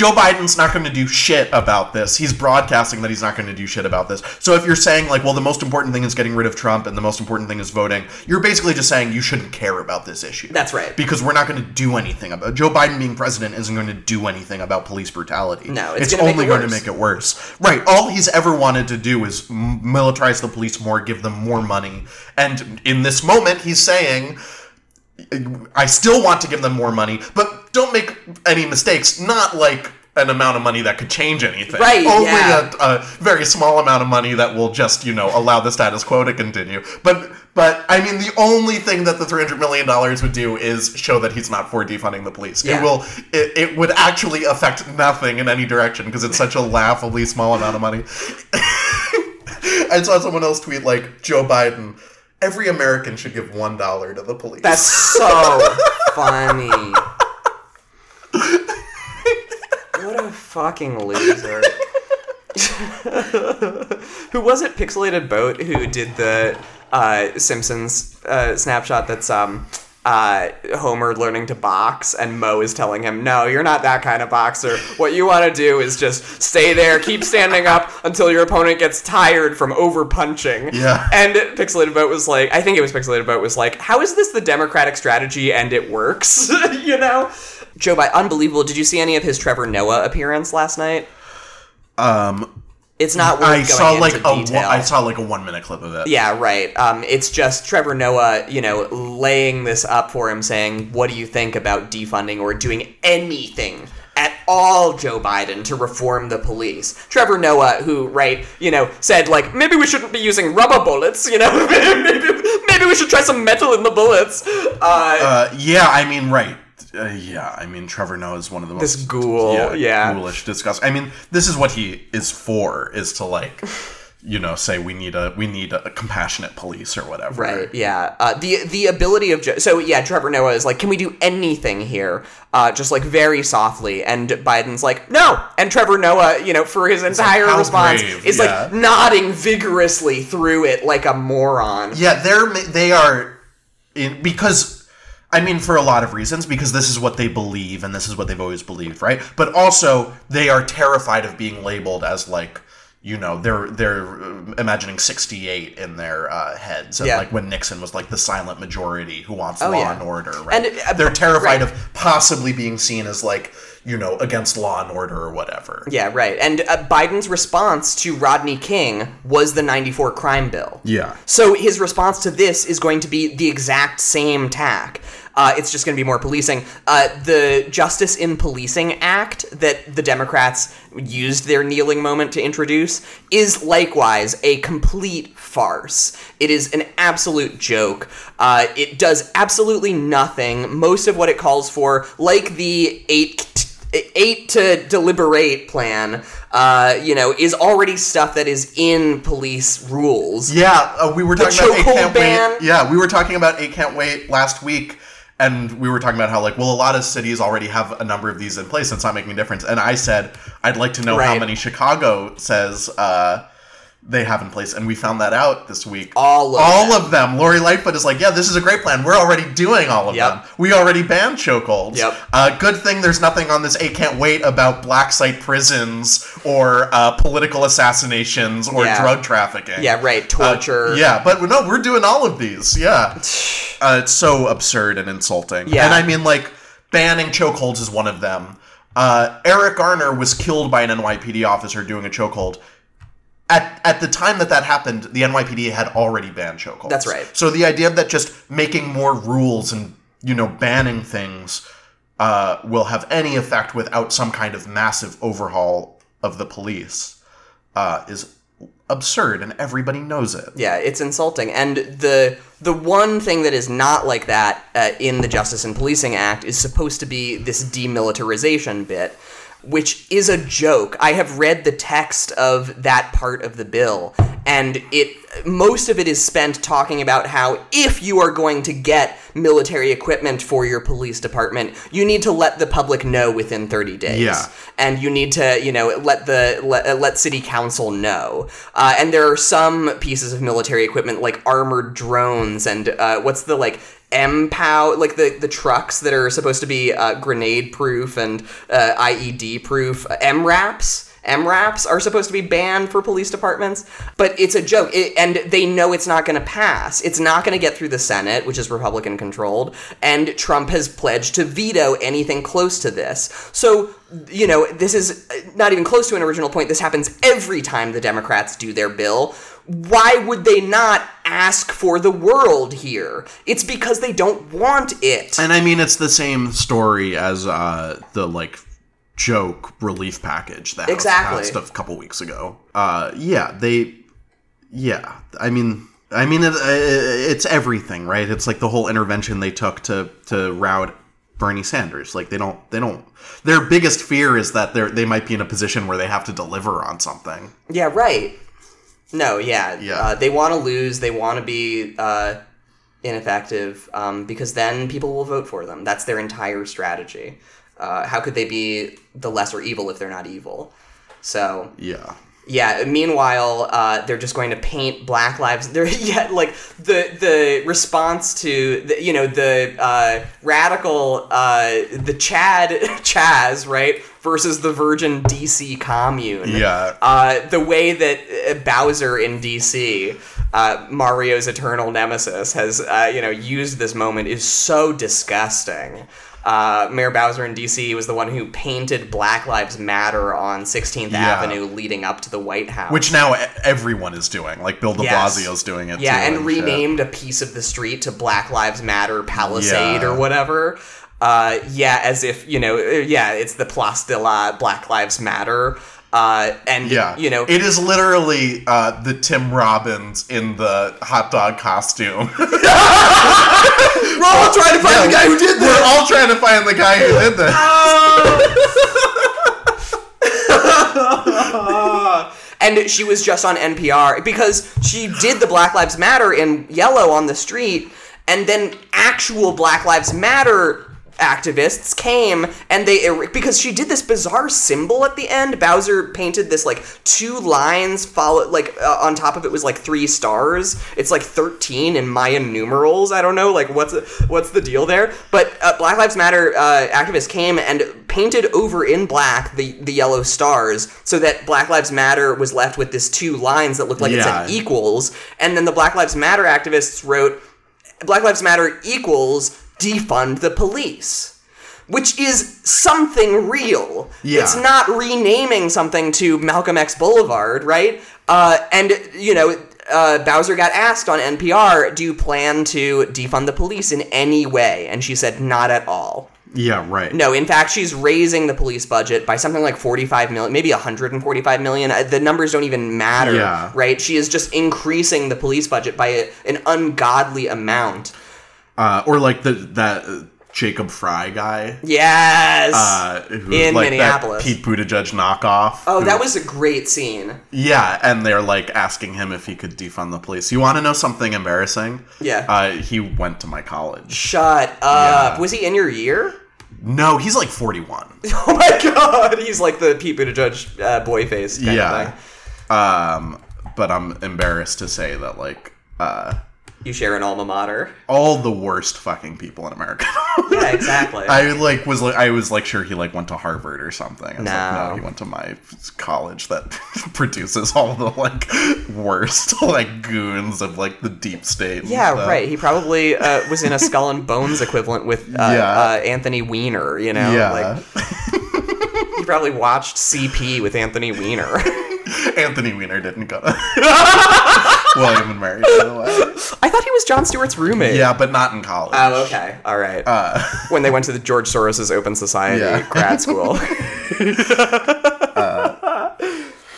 A: Joe Biden's not going to do shit about this. He's broadcasting that he's not going to do shit about this. So if you're saying like, well, the most important thing is getting rid of Trump and the most important thing is voting, you're basically just saying you shouldn't care about this issue.
B: That's right.
A: Because we're not going to do anything about Joe Biden being president isn't going to do anything about police brutality.
B: No, it's
A: it's, only going to make it worse. Right. All he's ever wanted to do is m- militarize the police more, give them more money, and in this moment, he's saying. I still want to give them more money, but don't make any mistakes. Not like an amount of money that could change anything.
B: Right,
A: Only
B: yeah.
A: a, a very small amount of money that will just, you know, allow the status quo to continue. But, but I mean, the only thing that the three hundred million dollars would do is show that he's not for defunding the police.
B: Yeah.
A: It will. It, it would actually affect nothing in any direction because it's such a laughably small amount of money. I saw someone else tweet like Joe Biden. Every American should give one dollar to the police.
B: That's so funny. What a fucking loser. who was it? Pixelated Boat who did the uh, Simpsons uh, snapshot that's um uh, Homer learning to box, and Moe is telling him, "No, you're not that kind of boxer. What you want to do is just stay there, keep standing up until your opponent gets tired from over punching."
A: Yeah.
B: And Pixelated Boat was like, I think it was Pixelated Boat was like, "How is this the Democratic strategy and it works?" you know. Joe Biden, unbelievable. Did you see any of his Trevor Noah appearance last night?
A: um,
B: It's not worth
A: I
B: going
A: saw
B: into
A: like a one. I saw like a one minute clip of it.
B: Yeah, right. Um, it's just Trevor Noah, you know, laying this up for him, saying, "What do you think about defunding or doing anything at all, Joe Biden, to reform the police?" Trevor Noah, who, right, you know, said like, maybe we shouldn't be using rubber bullets. You know, maybe maybe we should try some metal in the bullets. Uh,
A: Uh, yeah, I mean, right. Uh, yeah, I mean, Trevor Noah is one of the most
B: This ghoul, yeah.
A: ghoulish, disgusting. I mean, this is what he is for: is to like, you know, say we need a we need a compassionate police or whatever.
B: Right. Yeah. Uh, the the ability of Jo- so yeah, Trevor Noah is like, can we do anything here? Uh, just like very softly, and Biden's like, no. And Trevor Noah, you know, for his entire
A: how
B: response,
A: brave,
B: is
A: yeah.
B: like nodding vigorously through it like a moron.
A: Yeah, they're they are in because I mean for a lot of reasons because this is what they believe and this is what they've always believed, right? But also they are terrified of being labeled as like you know they're they're uh, imagining 68 in their uh, heads and
B: Yeah.
A: like when Nixon was like the silent majority who wants
B: Oh,
A: law
B: yeah.
A: and order right
B: And, uh,
A: they're terrified
B: right.
A: of possibly being seen as like you know against law and order or whatever
B: Yeah, right. And uh, Biden's response to Rodney King was the 94 crime bill.
A: yeah
B: So his response to this is going to be the exact same tack. Uh, it's just going to be more policing. Uh, the Justice in Policing Act that the Democrats used their kneeling moment to introduce is likewise a complete farce. It is an absolute joke. Uh, it does absolutely nothing. Most of what it calls for, like the eight eight to deliberate plan, uh, you know, is already stuff that is in police rules.
A: Yeah, uh, we were
B: The
A: talking about eight can't
B: ban?
A: wait. Yeah, we were talking about eight can't wait last week, and we were talking about how like, well, a lot of cities already have a number of these in place, and it's not making a difference. And I said I'd like to know how many Chicago says uh, they have in place, and we found that out this week.
B: All of
A: all
B: them.
A: of them. Lori Lightfoot is like, yeah, this is a great plan. We're already doing all of
B: Yep.
A: them. We already banned chokeholds.
B: Yep.
A: Uh, good thing there's nothing on this A can't wait about black site prisons or uh, political assassinations or
B: Yeah.
A: drug trafficking.
B: Yeah, right. Torture.
A: Uh, yeah, but no, we're doing all of these. Yeah. Uh, it's so absurd and insulting.
B: Yeah.
A: And I mean, like, banning chokeholds is one of them. Uh, Eric Garner was killed by an NYPD officer doing a chokehold. At, at the time that that happened, the NYPD had already banned chokeholds.
B: That's right.
A: So the idea that just making more rules and, you know, banning things uh, will have any effect without some kind of massive overhaul of the police uh, is absurd, and everybody knows it.
B: Yeah, it's insulting. And the the one thing that is not like that uh, in the Justice and Policing Act is supposed to be this demilitarization bit, which is a joke. I have read the text of that part of the bill, and it most of it is spent talking about how if you are going to get military equipment for your police department, you need to let the public know within 30 days
A: Yeah.
B: and you need to you know let the let, uh, let city council know uh, and there are some pieces of military equipment like armored drones and uh, what's the like MPOW, like the, the trucks that are supposed to be uh, grenade proof and uh, IED proof, uh, MRAPs. MRAPs are supposed to be banned for police departments, but it's a joke. It, and they know it's not going to pass. It's not going to get through the Senate, which is Republican controlled, and Trump has pledged to veto anything close to this. So, you know, this is not even close to an original point. This happens every time the Democrats do their bill. Why would they not ask for the world here? It's because they don't want it.
A: And I mean, it's the same story as uh, the like joke relief package that
B: Exactly.
A: was passed a couple weeks ago. Uh, yeah, they, yeah. I mean, I mean, it, it's everything, right? It's like the whole intervention they took to to rout Bernie Sanders. Like they don't, they don't. Their biggest fear is that they they might be in a position where they have to deliver on something.
B: Yeah, right. No, yeah.
A: Yeah.
B: Uh, they want to lose. They want to be uh, ineffective um, because then people will vote for them. That's their entire strategy. Uh, how could they be the lesser evil if they're not evil? So
A: Yeah.
B: Yeah. Meanwhile, uh, they're just going to paint Black Lives. They're yeah, like the the response to the, you know the uh, radical uh, the Chad Chaz right versus the Virgin DC commune.
A: Yeah.
B: Uh, the way that uh, Bowser in DC, uh, Mario's eternal nemesis, has uh, you know used this moment is so disgusting. Uh, Mayor Bowser in D.C. was the one who painted Black Lives Matter on 16th
A: Yeah.
B: Avenue leading up to the White House.
A: Which now everyone is doing. Like Bill de
B: Yes.
A: Blasio's doing it
B: yeah,
A: too.
B: and
A: shit.
B: renamed a piece of the street to Black Lives Matter Palisade
A: Yeah.
B: or whatever. Uh, yeah, as if you know, uh, yeah, it's the Place de la Black Lives Matter. Uh, and
A: Yeah,
B: you know,
A: it is literally uh, the Tim Robbins in the hot dog costume.
B: we're all trying to find the guy who did this.
A: We're all trying to find the guy who did this.
B: and she was just on NPR because she did the Black Lives Matter in yellow on the street, and then actual Black Lives Matter activists came and they er- because she did this bizarre symbol at the end. Bowser painted this like two lines follow like uh, on top of it was like three stars. It's like 13 in mayan numerals. I don't know like what's what's the deal there? But uh, black lives matter uh, activists came and painted over in black the the yellow stars so that black lives matter was left with this two lines that looked like it
A: Yeah.
B: said equals. And then the black lives matter activists wrote Black Lives Matter equals defund the police. Which is something real.
A: Yeah.
B: It's not renaming something to Malcolm X Boulevard, right? Uh, and, you know, uh, Bowser got asked on NPR, do you plan to defund the police in any way? And she said, not at all.
A: Yeah, right.
B: No, in fact, she's raising the police budget by something like 45 million, maybe 145 million. The numbers don't even matter,
A: Yeah.
B: right? She is just increasing the police budget by a, an ungodly amount.
A: Uh, or like the that Jacob Frey guy.
B: Yes.
A: Uh, who,
B: In
A: like
B: Minneapolis.
A: That Pete Buttigieg knockoff.
B: oh,
A: who-
B: that was a great scene.
A: Yeah, and they're like asking him if he could defund the police. You want to know something embarrassing?
B: Yeah.
A: Uh, he went to my college.
B: Shut up.
A: Yeah.
B: Was he in your year?
A: No, he's like 41.
B: Oh my god, he's like the Pete Buttigieg uh, boy face kind
A: yeah.
B: of thing.
A: Um, but I'm embarrassed to say that like uh,
B: You share an alma mater.
A: all the worst fucking people in America.
B: Yeah, exactly.
A: I like was like I was like sure he like went to Harvard or something. I was like,
B: No.
A: no, he went to my college that produces all the like worst like goons of like the deep state.
B: Yeah, right. He probably uh, was in a Skull and Bones equivalent with uh,
A: Yeah.
B: uh, Anthony Weiner. You know,
A: Yeah.
B: like he probably watched CP with Anthony Weiner.
A: Anthony Weiner didn't go to William and Mary. By the way.
B: I thought he was Jon Stewart's roommate.
A: Yeah, but not in college.
B: Oh, okay. All right.
A: Uh,
B: when they went to the George Soros's Open Society
A: Yeah.
B: grad school.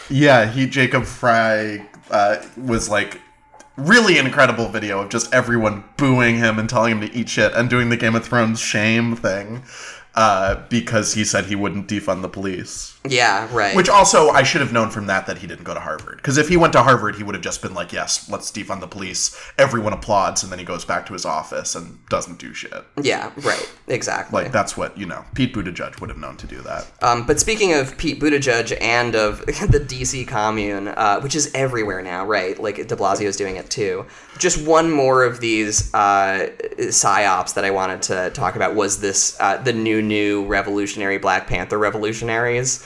A: yeah, he Jacob Frey uh, was like really incredible video of just everyone booing him and telling him to eat shit and doing the Game of Thrones shame thing uh, because he said he wouldn't defund the police.
B: Yeah, right.
A: Which also, I should have known from that that he didn't go to Harvard. Because if he went to Harvard, he would have just been like, yes, let's defund the police. Everyone applauds, and then he goes back to his office and doesn't do shit.
B: yeah, right. Exactly.
A: Like, that's what, you know, Pete Buttigieg would have known to do that.
B: Um, but speaking of Pete Buttigieg and of the DC commune, uh, which is everywhere now, right? Like De Blasio's doing it too. Just one more of these uh, psyops that I wanted to talk about was this uh, the new new revolutionary Black Panther revolutionaries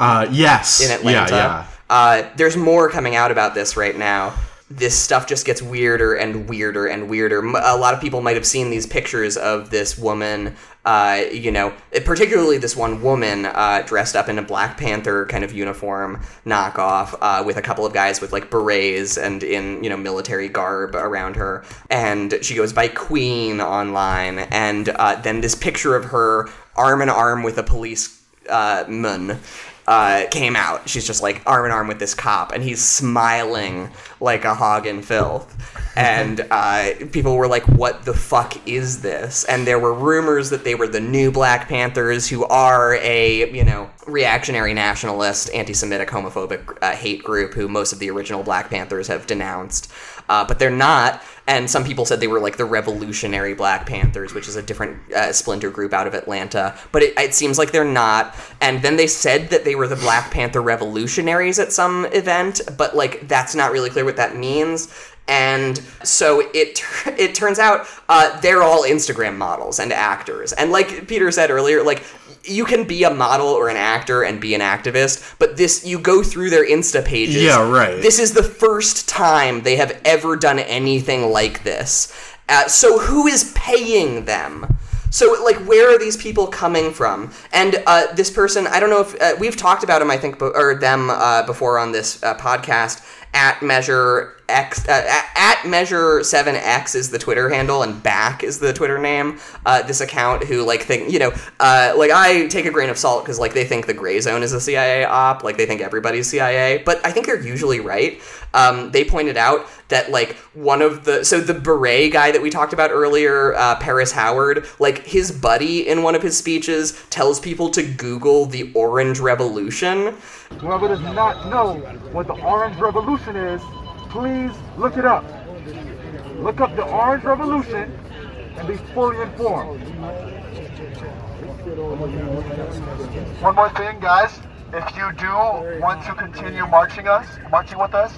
A: Uh, yes.
B: in Atlanta.
A: Yeah, yeah.
B: Uh, there's more coming out about this right now. This stuff just gets weirder and weirder and weirder. A lot of people might have seen these pictures of this woman, uh, you know, particularly this one woman uh, dressed up in a Black Panther kind of uniform knockoff uh, with a couple of guys with like berets and in, you know, military garb around her. And she goes by Queen online. And uh, then this picture of her arm in arm with a police uh, man uh, came out. She's just like arm in arm with this cop, and he's smiling like a hog in filth. And uh, people were like, "What the fuck is this?" And there were rumors that they were the new Black Panthers, who are a you know reactionary nationalist, anti-Semitic, homophobic uh, hate group who most of the original Black Panthers have denounced. Uh, but they're not. And some people said they were like the Revolutionary Black Panthers, which is a different uh, splinter group out of Atlanta. But it, it seems like they're not. And then they said that they were the Black Panther Revolutionaries at some event, but like that's not really clear what that means. And so it it turns out uh, they're all Instagram models and actors. And like Peter said earlier, like you can be a model or an actor and be an activist, but this you go through their Insta pages.
A: Yeah, right.
B: This is the first time they have ever done anything like this. Uh, so who is paying them? So, like, where are these people coming from? And uh, this person, I don't know if uh, we've talked about him, I think, or them uh, before on this uh, podcast. At measure X, uh, at, measure seven X is the Twitter handle, and back is the Twitter name. Uh, this account who like think you know, uh, like I take a grain of salt because like they think the Gray Zone is a CIA op, like they think everybody's CIA, but I think they're usually right. Um, they pointed out that like one of the so the beret guy that we talked about earlier, uh, Paris Howard, like his buddy in one of his speeches tells people to Google the Orange Revolution.
I: Whoever does not know what the Orange Revolution is, please look it up. Look up the Orange Revolution and be fully informed. One more thing, guys. If you do want to continue marching us, marching with us,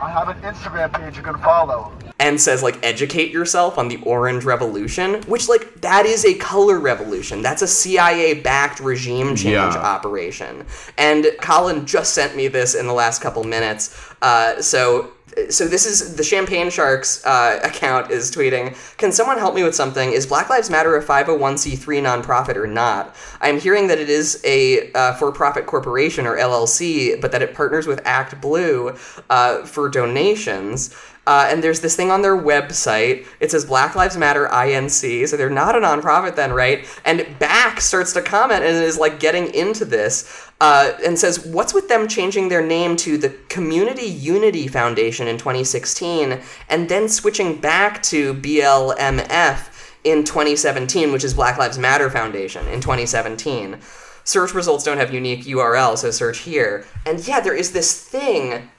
I: I have an Instagram page you can follow.
B: and says like educate yourself on the orange revolution which like that is a color revolution that's a cia backed regime change
A: Yeah.
B: operation and colin just sent me this in the last couple minutes uh, so so this is the champagne sharks uh, account is tweeting can someone help me with something? Is black lives matter a 501c3 nonprofit or not? I'm hearing that it is a uh, for-profit corporation or llc but that it partners with ActBlue uh, for donations uh, and there's this thing on their website. It says Black Lives Matter INC, so they're not a nonprofit then, right? And Back starts to comment and is like getting into this uh, and says, What's with them changing their name to the Community Unity Foundation in 2016 and then switching back to BLMF in 2017, which is Black Lives Matter Foundation in 2017? Search results don't have unique URL, so search here. And yeah, there is this thing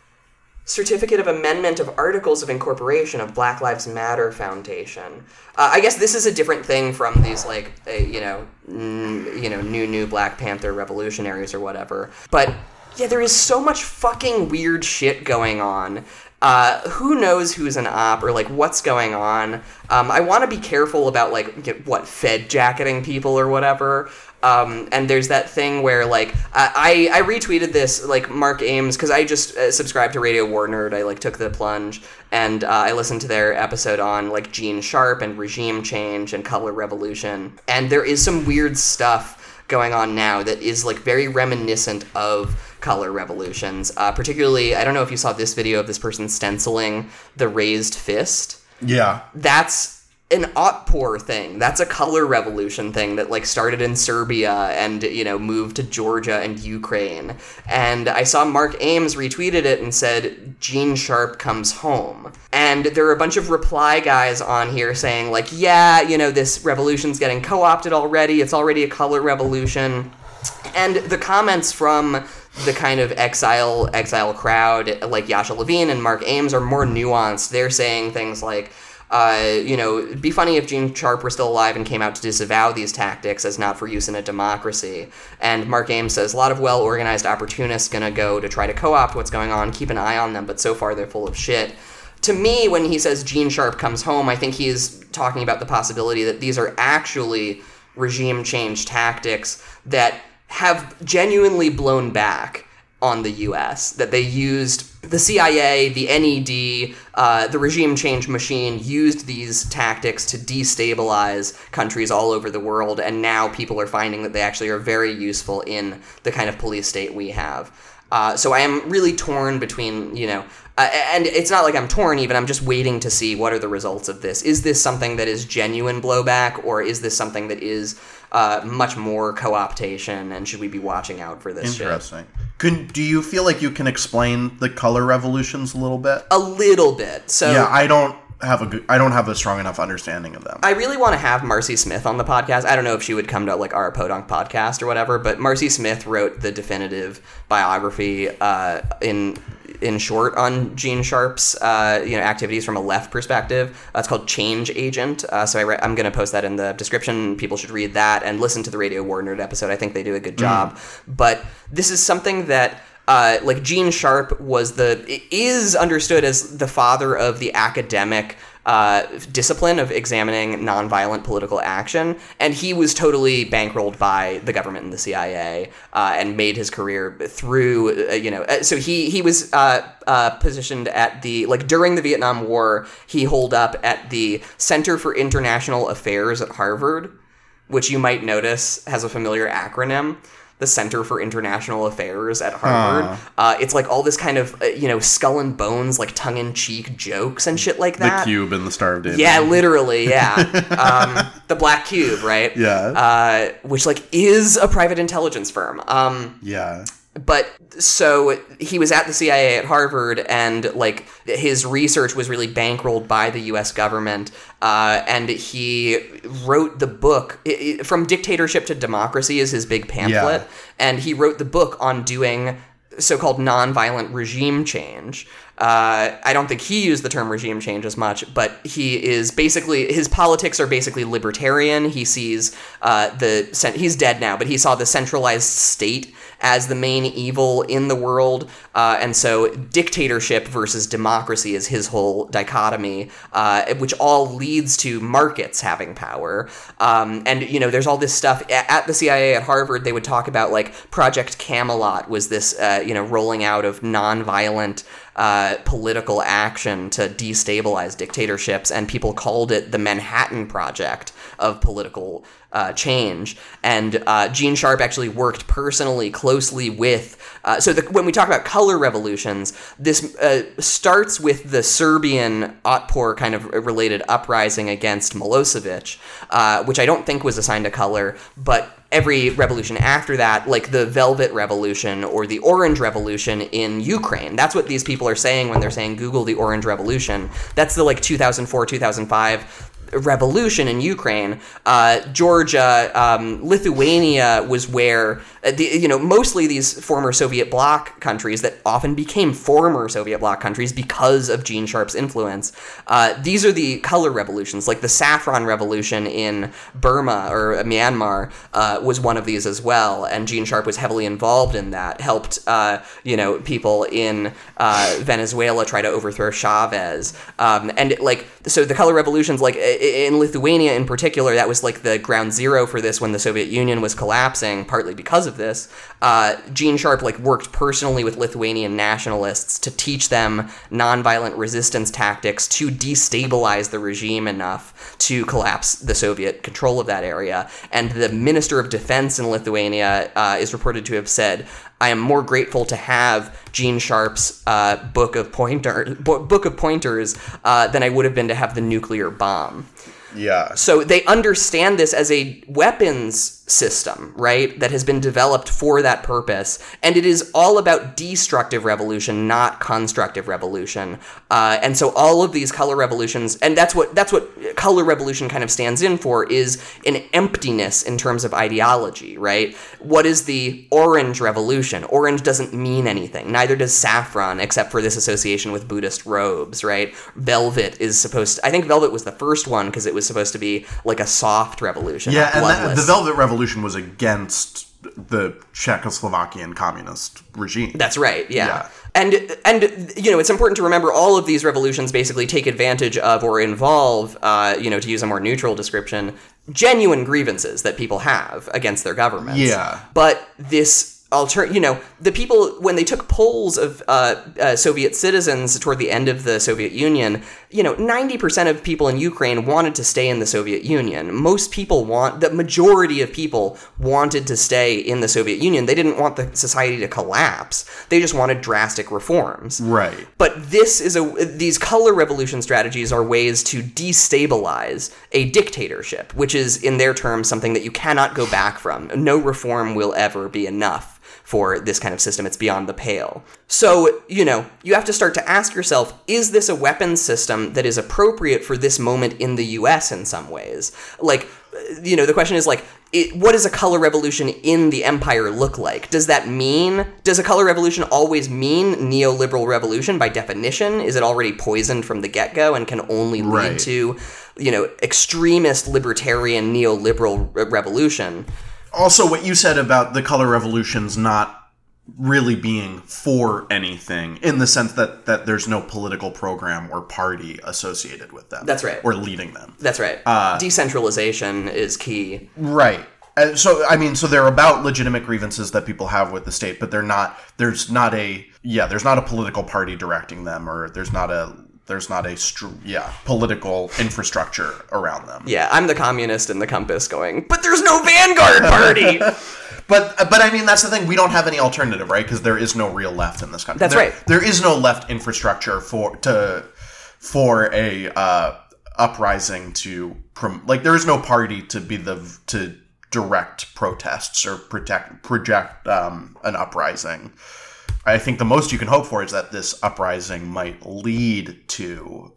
B: certificate of amendment of articles of incorporation of black lives matter foundation. Uh, i guess this is a different thing from these like uh, you know n- you know new new black panther revolutionaries or whatever. But yeah there is so much fucking weird shit going on. Uh, who knows who's an op or like what's going on? Um, i want to be careful about like get, what fed jacketing people or whatever um, and there's that thing where like I, I retweeted this like Mark Ames because I just uh, subscribed to Radio War Nerd. I like took the plunge and uh, I listened to their episode on like Gene Sharp and regime change and color revolution. And there is some weird stuff going on now that is like very reminiscent of color revolutions. Uh, particularly, I don't know if you saw this video of this person stenciling the raised fist
A: Yeah.
B: that's an Otpor thing. That's a color revolution thing that like started in Serbia and you know moved to Georgia and Ukraine. And I saw Mark Ames retweeted it and said Gene Sharp comes home. And there are a bunch of reply guys on here saying like, yeah, you know this revolution's getting co-opted already. It's already a color revolution. And the comments from the kind of exile exile crowd like Yasha Levine and Mark Ames are more nuanced. They're saying things like uh, you know, it'd be funny if Gene Sharp were still alive and came out to disavow these tactics as not for use in a democracy. And Mark Ames says a lot of well organized opportunists gonna go to try to co opt what's going on, keep an eye on them, but so far they're full of shit. To me, when he says Gene Sharp comes home, I think he is talking about the possibility that these are actually regime change tactics that have genuinely blown back on the US, that they used the CIA, the NED, uh, the regime change machine used these tactics to destabilize countries all over the world, and now people are finding that they actually are very useful in the kind of police state we have. Uh, so I am really torn between, you know, uh, and it's not like I'm torn even, I'm just waiting to see what are the results of this. Is this something that is genuine blowback, or is this something that is uh, much more co optation, and should we be watching out for this shit?
A: Interesting. Can, do you feel like you can explain the color revolutions a little bit?
B: A little bit. So
A: yeah, I don't have a good, I don't have a strong enough understanding of them.
B: I really want to have Marcie Smith on the podcast. I don't know if she would come to like our Podunk podcast or whatever, but Marcie Smith wrote the definitive biography uh, in in short on Gene Sharp's uh, you know activities from a left perspective. Uh, it's called Change Agent. Uh, so I re- I'm going to post that in the description. People should read that and listen to the Radio War Nerd episode. I think they do a good job. But this is something that uh, like Gene Sharp was the is understood as the father of the academic uh, discipline of examining nonviolent political action, and he was totally bankrolled by the government and the CIA, uh, and made his career through, uh, you know, uh, so he he was uh, uh, positioned at the like during the Vietnam War, he holed up at the Center for International Affairs at Harvard, which you might notice has a familiar acronym. The Center for International Affairs at Harvard.
A: Huh.
B: Uh, it's like all this kind of, uh, you know, skull and bones, like tongue in cheek jokes and shit like that.
A: The cube and the Star of David.
B: Yeah, literally, yeah. um, the Black Cube, right?
A: Yeah.
B: Uh, which like is a private intelligence firm. Um,
A: Yeah.
B: But so he was at the CIA at Harvard, and like his research was really bankrolled by the U.S. government, uh, and he wrote the book i- i- "From Dictatorship to Democracy" is his big pamphlet,
A: Yeah.
B: and he wrote the book on doing so-called nonviolent regime change. Uh, I don't think he used the term regime change as much, but he is basically his politics are basically libertarian. He sees uh, the he's dead now, but he saw the centralized state as the main evil in the world, uh, and so dictatorship versus democracy is his whole dichotomy, uh, which all leads to markets having power. Um, and you know, there's all this stuff at the CIA at Harvard. They would talk about like Project Camelot was this uh, you know rolling out of nonviolent uh, political action to destabilize dictatorships, and people called it the Manhattan Project of political uh, change. And uh, Gene Sharp actually worked personally closely with. Uh, so the, when we talk about color revolutions, this uh, starts with the Serbian Otpor kind of related uprising against Milosevic, uh, which I don't think was assigned a color, but every revolution after that, like the Velvet Revolution or the Orange Revolution in Ukraine. That's what these people are saying when they're saying Google the Orange Revolution. That's the like 2004, 2005 revolution in Ukraine. Uh, Georgia, um, Lithuania was where uh, the, you know mostly these former Soviet bloc countries that often became former Soviet bloc countries because of Gene Sharp's influence. Uh, these are the color revolutions, like the Saffron Revolution in Burma or Myanmar uh, was one of these as well, and Gene Sharp was heavily involved in that. Helped uh, you know people in uh, Venezuela try to overthrow Chavez, um, and like so the color revolutions like in Lithuania in particular, that was like the ground zero for this when the Soviet Union was collapsing, partly because of this. Uh, Gene Sharp like worked personally with Lithuanian nationalists to teach them nonviolent resistance tactics to destabilize the regime enough to collapse the Soviet control of that area. And the Minister of Defense in Lithuania uh, is reported to have said, I am more grateful to have Gene Sharp's uh, book of pointer book of pointers uh, than I would have been to have the nuclear bomb.
A: Yeah.
B: So they understand this as a weapons system, right? That has been developed for that purpose, and it is all about destructive revolution, not constructive revolution. Uh, and so all of these color revolutions, and that's what that's what color revolution kind of stands in for, is an emptiness in terms of ideology, right? What is the orange revolution? Orange doesn't mean anything. Neither does saffron, except for this association with Buddhist robes, right? Velvet is supposed. To, I think velvet was the first one because it was supposed to be like a soft revolution.
A: Yeah, and that, the Velvet Revolution was against the Czechoslovakian communist regime.
B: That's right. Yeah.
A: Yeah.
B: And and you know it's important to remember all of these revolutions basically take advantage of or involve, uh, you know, to use a more neutral description, genuine grievances that people have against their governments.
A: Yeah.
B: But this alter, you know, the people when they took polls of uh, uh, Soviet citizens toward the end of the Soviet Union, you know, ninety percent of people in Ukraine wanted to stay in the Soviet Union. Most people want the majority of people wanted to stay in the Soviet Union. They didn't want the society to collapse. They just wanted drastic reforms.
A: Right.
B: But this is a these color revolution strategies are ways to destabilize a dictatorship, which is in their terms something that you cannot go back from. No reform will ever be enough for this kind of system. It's beyond the pale. So, you know, you have to start to ask yourself, is this a weapons system that is appropriate for this moment in the US in some ways? Like uh, you know, the question is like, it, what does a color revolution in the empire look like? Does that mean, does a color revolution always mean neoliberal revolution by definition? Is it already poisoned from the get go and can only lead
A: Right.
B: to, you know, extremist libertarian neoliberal re- revolution?
A: Also, what you said about the color revolutions not really being for anything in the sense that that there's no political program or party associated with them.
B: That's right.
A: Or leading them.
B: That's right.
A: Uh,
B: Decentralization is key.
A: Right. Uh, so I mean, so they're about legitimate grievances that people have with the state, but they're not. There's not a yeah. There's not a political party directing them, or there's not a there's not a str- yeah political infrastructure around them.
B: Yeah, I'm the communist in the compass going, but there's no vanguard party.
A: But but I mean that's the thing. We don't have any alternative, right? Because there is no real left in this country.
B: That's
A: There-
B: right.
A: There is no left infrastructure for to for a uh, uprising to prom- like there is no party to be the to direct protests or protect project um, an uprising. I think the most you can hope for is that this uprising might lead to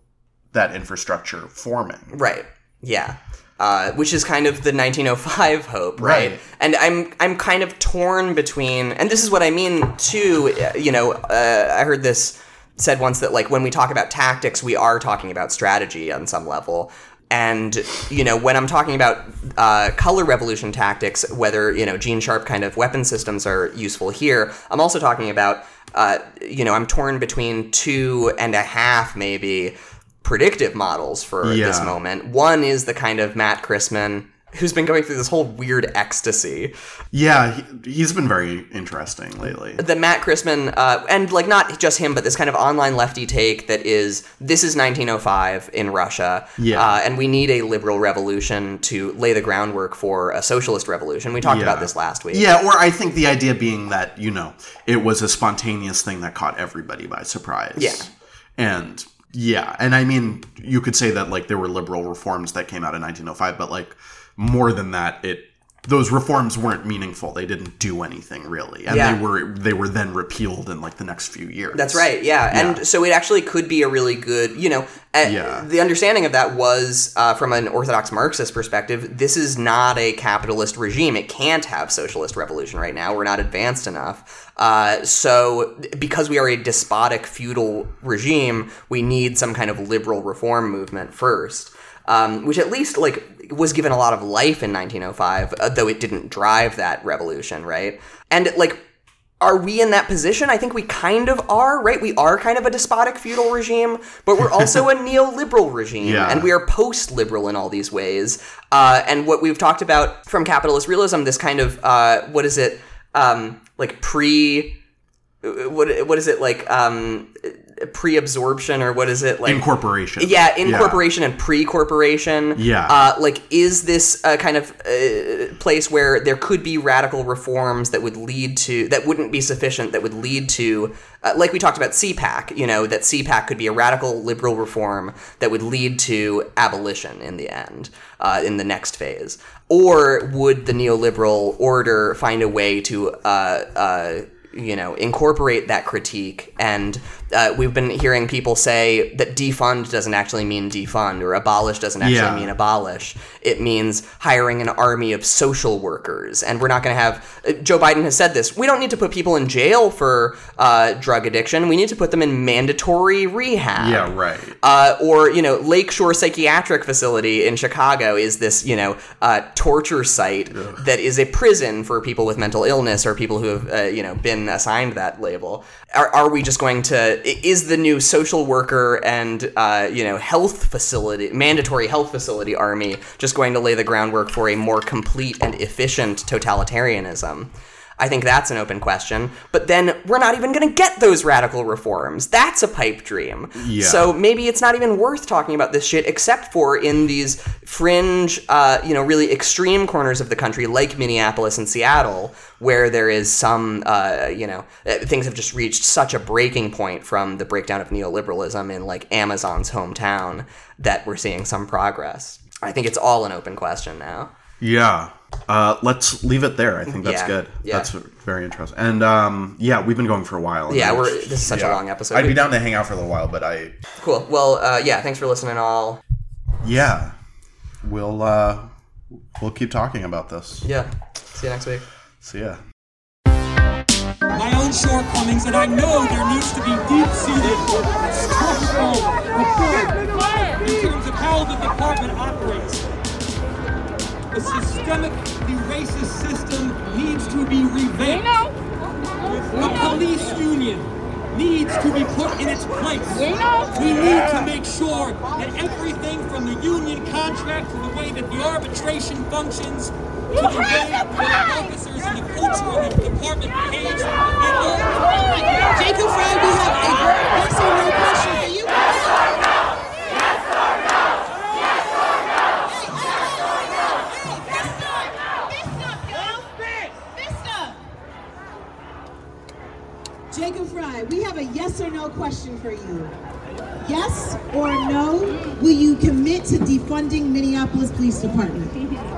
A: that infrastructure forming.
B: Right. Yeah. Uh, which is kind of the 1905 hope, right?
A: Right.
B: And I'm I'm kind of torn between, and this is what I mean too. You know, uh, I heard this said once that like when we talk about tactics, we are talking about strategy on some level. And you know, when I'm talking about uh, color revolution tactics, whether you know gene sharp kind of weapon systems are useful here, I'm also talking about uh, you know I'm torn between two and a half maybe predictive models for this moment. One is the kind of Matt Christman who's been going through this whole weird ecstasy.
A: Yeah, he, he's been very interesting lately.
B: The Matt Christman, uh, and like not just him, but this kind of online lefty take that is this is 1905 in Russia,
A: Yeah.
B: uh, and we need a liberal revolution to lay the groundwork for a socialist revolution. We talked
A: Yeah.
B: about this last week.
A: Yeah, or I think the idea being that, you know, it was a spontaneous thing that caught everybody by surprise.
B: Yeah.
A: And yeah, and I mean, you could say that like there were liberal reforms that came out in 1905, but like more than that, it those reforms weren't meaningful. They didn't do anything really. And
B: Yeah.
A: they were they were then repealed in like the next few years.
B: That's right. Yeah. and so it actually could be a really good, you know,
A: Yeah.
B: the understanding of that was uh, from an orthodox Marxist perspective. This is not a capitalist regime. It can't have socialist revolution right now. We're not advanced enough. Uh, so because we are a despotic feudal regime, we need some kind of liberal reform movement first. Um, which at least like was given a lot of life in 1905, uh, though it didn't drive that revolution, right? And like are we in that position? I think we kind of are, right? We are kind of a despotic feudal regime, but we're also a neoliberal regime,
A: Yeah.
B: and we are post-liberal in all these ways. Uh, and what we've talked about from capitalist realism, this kind of uh, what is it, um, like pre, what what is it like, um, pre-absorption or what is it like?
A: Incorporation.
B: Yeah, incorporation and pre-corporation.
A: Yeah.
B: Uh, like, is this a kind of uh, place where there could be radical reforms that would lead to that wouldn't be sufficient that would lead to, uh, like we talked about CPAC. You know, that CPAC could be a radical liberal reform that would lead to abolition in the end, uh, in the next phase. Or would the neoliberal order find a way to uh, uh, you know incorporate that critique and uh, we've been hearing people say that defund doesn't actually mean defund or abolish doesn't actually
A: Yeah.
B: mean abolish. It means hiring an army of social workers. And we're not going to have uh, joe biden has said this we don't need to put people in jail for uh, drug addiction. We need to put them in mandatory rehab.
A: Yeah, right.
B: uh, or you know lakeshore psychiatric facility in chicago is this you know uh, torture site that is a prison for people with mental illness or people who have uh, you know been assigned that label are, are we just going to is the new social worker and uh, you know health facility mandatory health facility army just going to lay the groundwork for a more complete and efficient totalitarianism I think that's an open question. But then we're not even going to get those radical reforms. That's a pipe dream.
A: Yeah.
B: So maybe it's not even worth talking about this shit except for in these fringe, uh, you know, really extreme corners of the country like Minneapolis and Seattle, where there is some, uh, you know, uh, things have just reached such a breaking point from the breakdown of neoliberalism in like Amazon's hometown that we're seeing some progress. I think it's all an open question now.
A: Yeah. Uh, let's leave it there. I think that's
B: Yeah,
A: good.
B: yeah.
A: That's very interesting. And um, yeah, we've been going for a while.
B: Yeah, we're- this is such a long episode.
A: I'd be down to hang out for a little while, but I
B: Cool. Well, uh, yeah, thanks for listening all.
A: yeah, we'll uh, we'll keep talking about this.
B: Yeah. See you next week.
A: See ya.
K: my own shortcomings, and I know there needs to be deep-seated structural reform in terms of how the department operates. The systemic, the racist system needs to be revamped. The police union needs to be put in its place. We need to make sure that everything from the union contract to the way that the arbitration functions to the way that the officers and the culture of the department behaves, it all
L: Jacob we have a or no question Jacob Frey, we have a yes or no question for you. Yes or no, will you commit to defunding Minneapolis Police Department? Go home,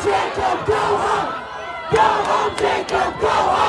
L: Jacob! Go home, Jacob! Go home!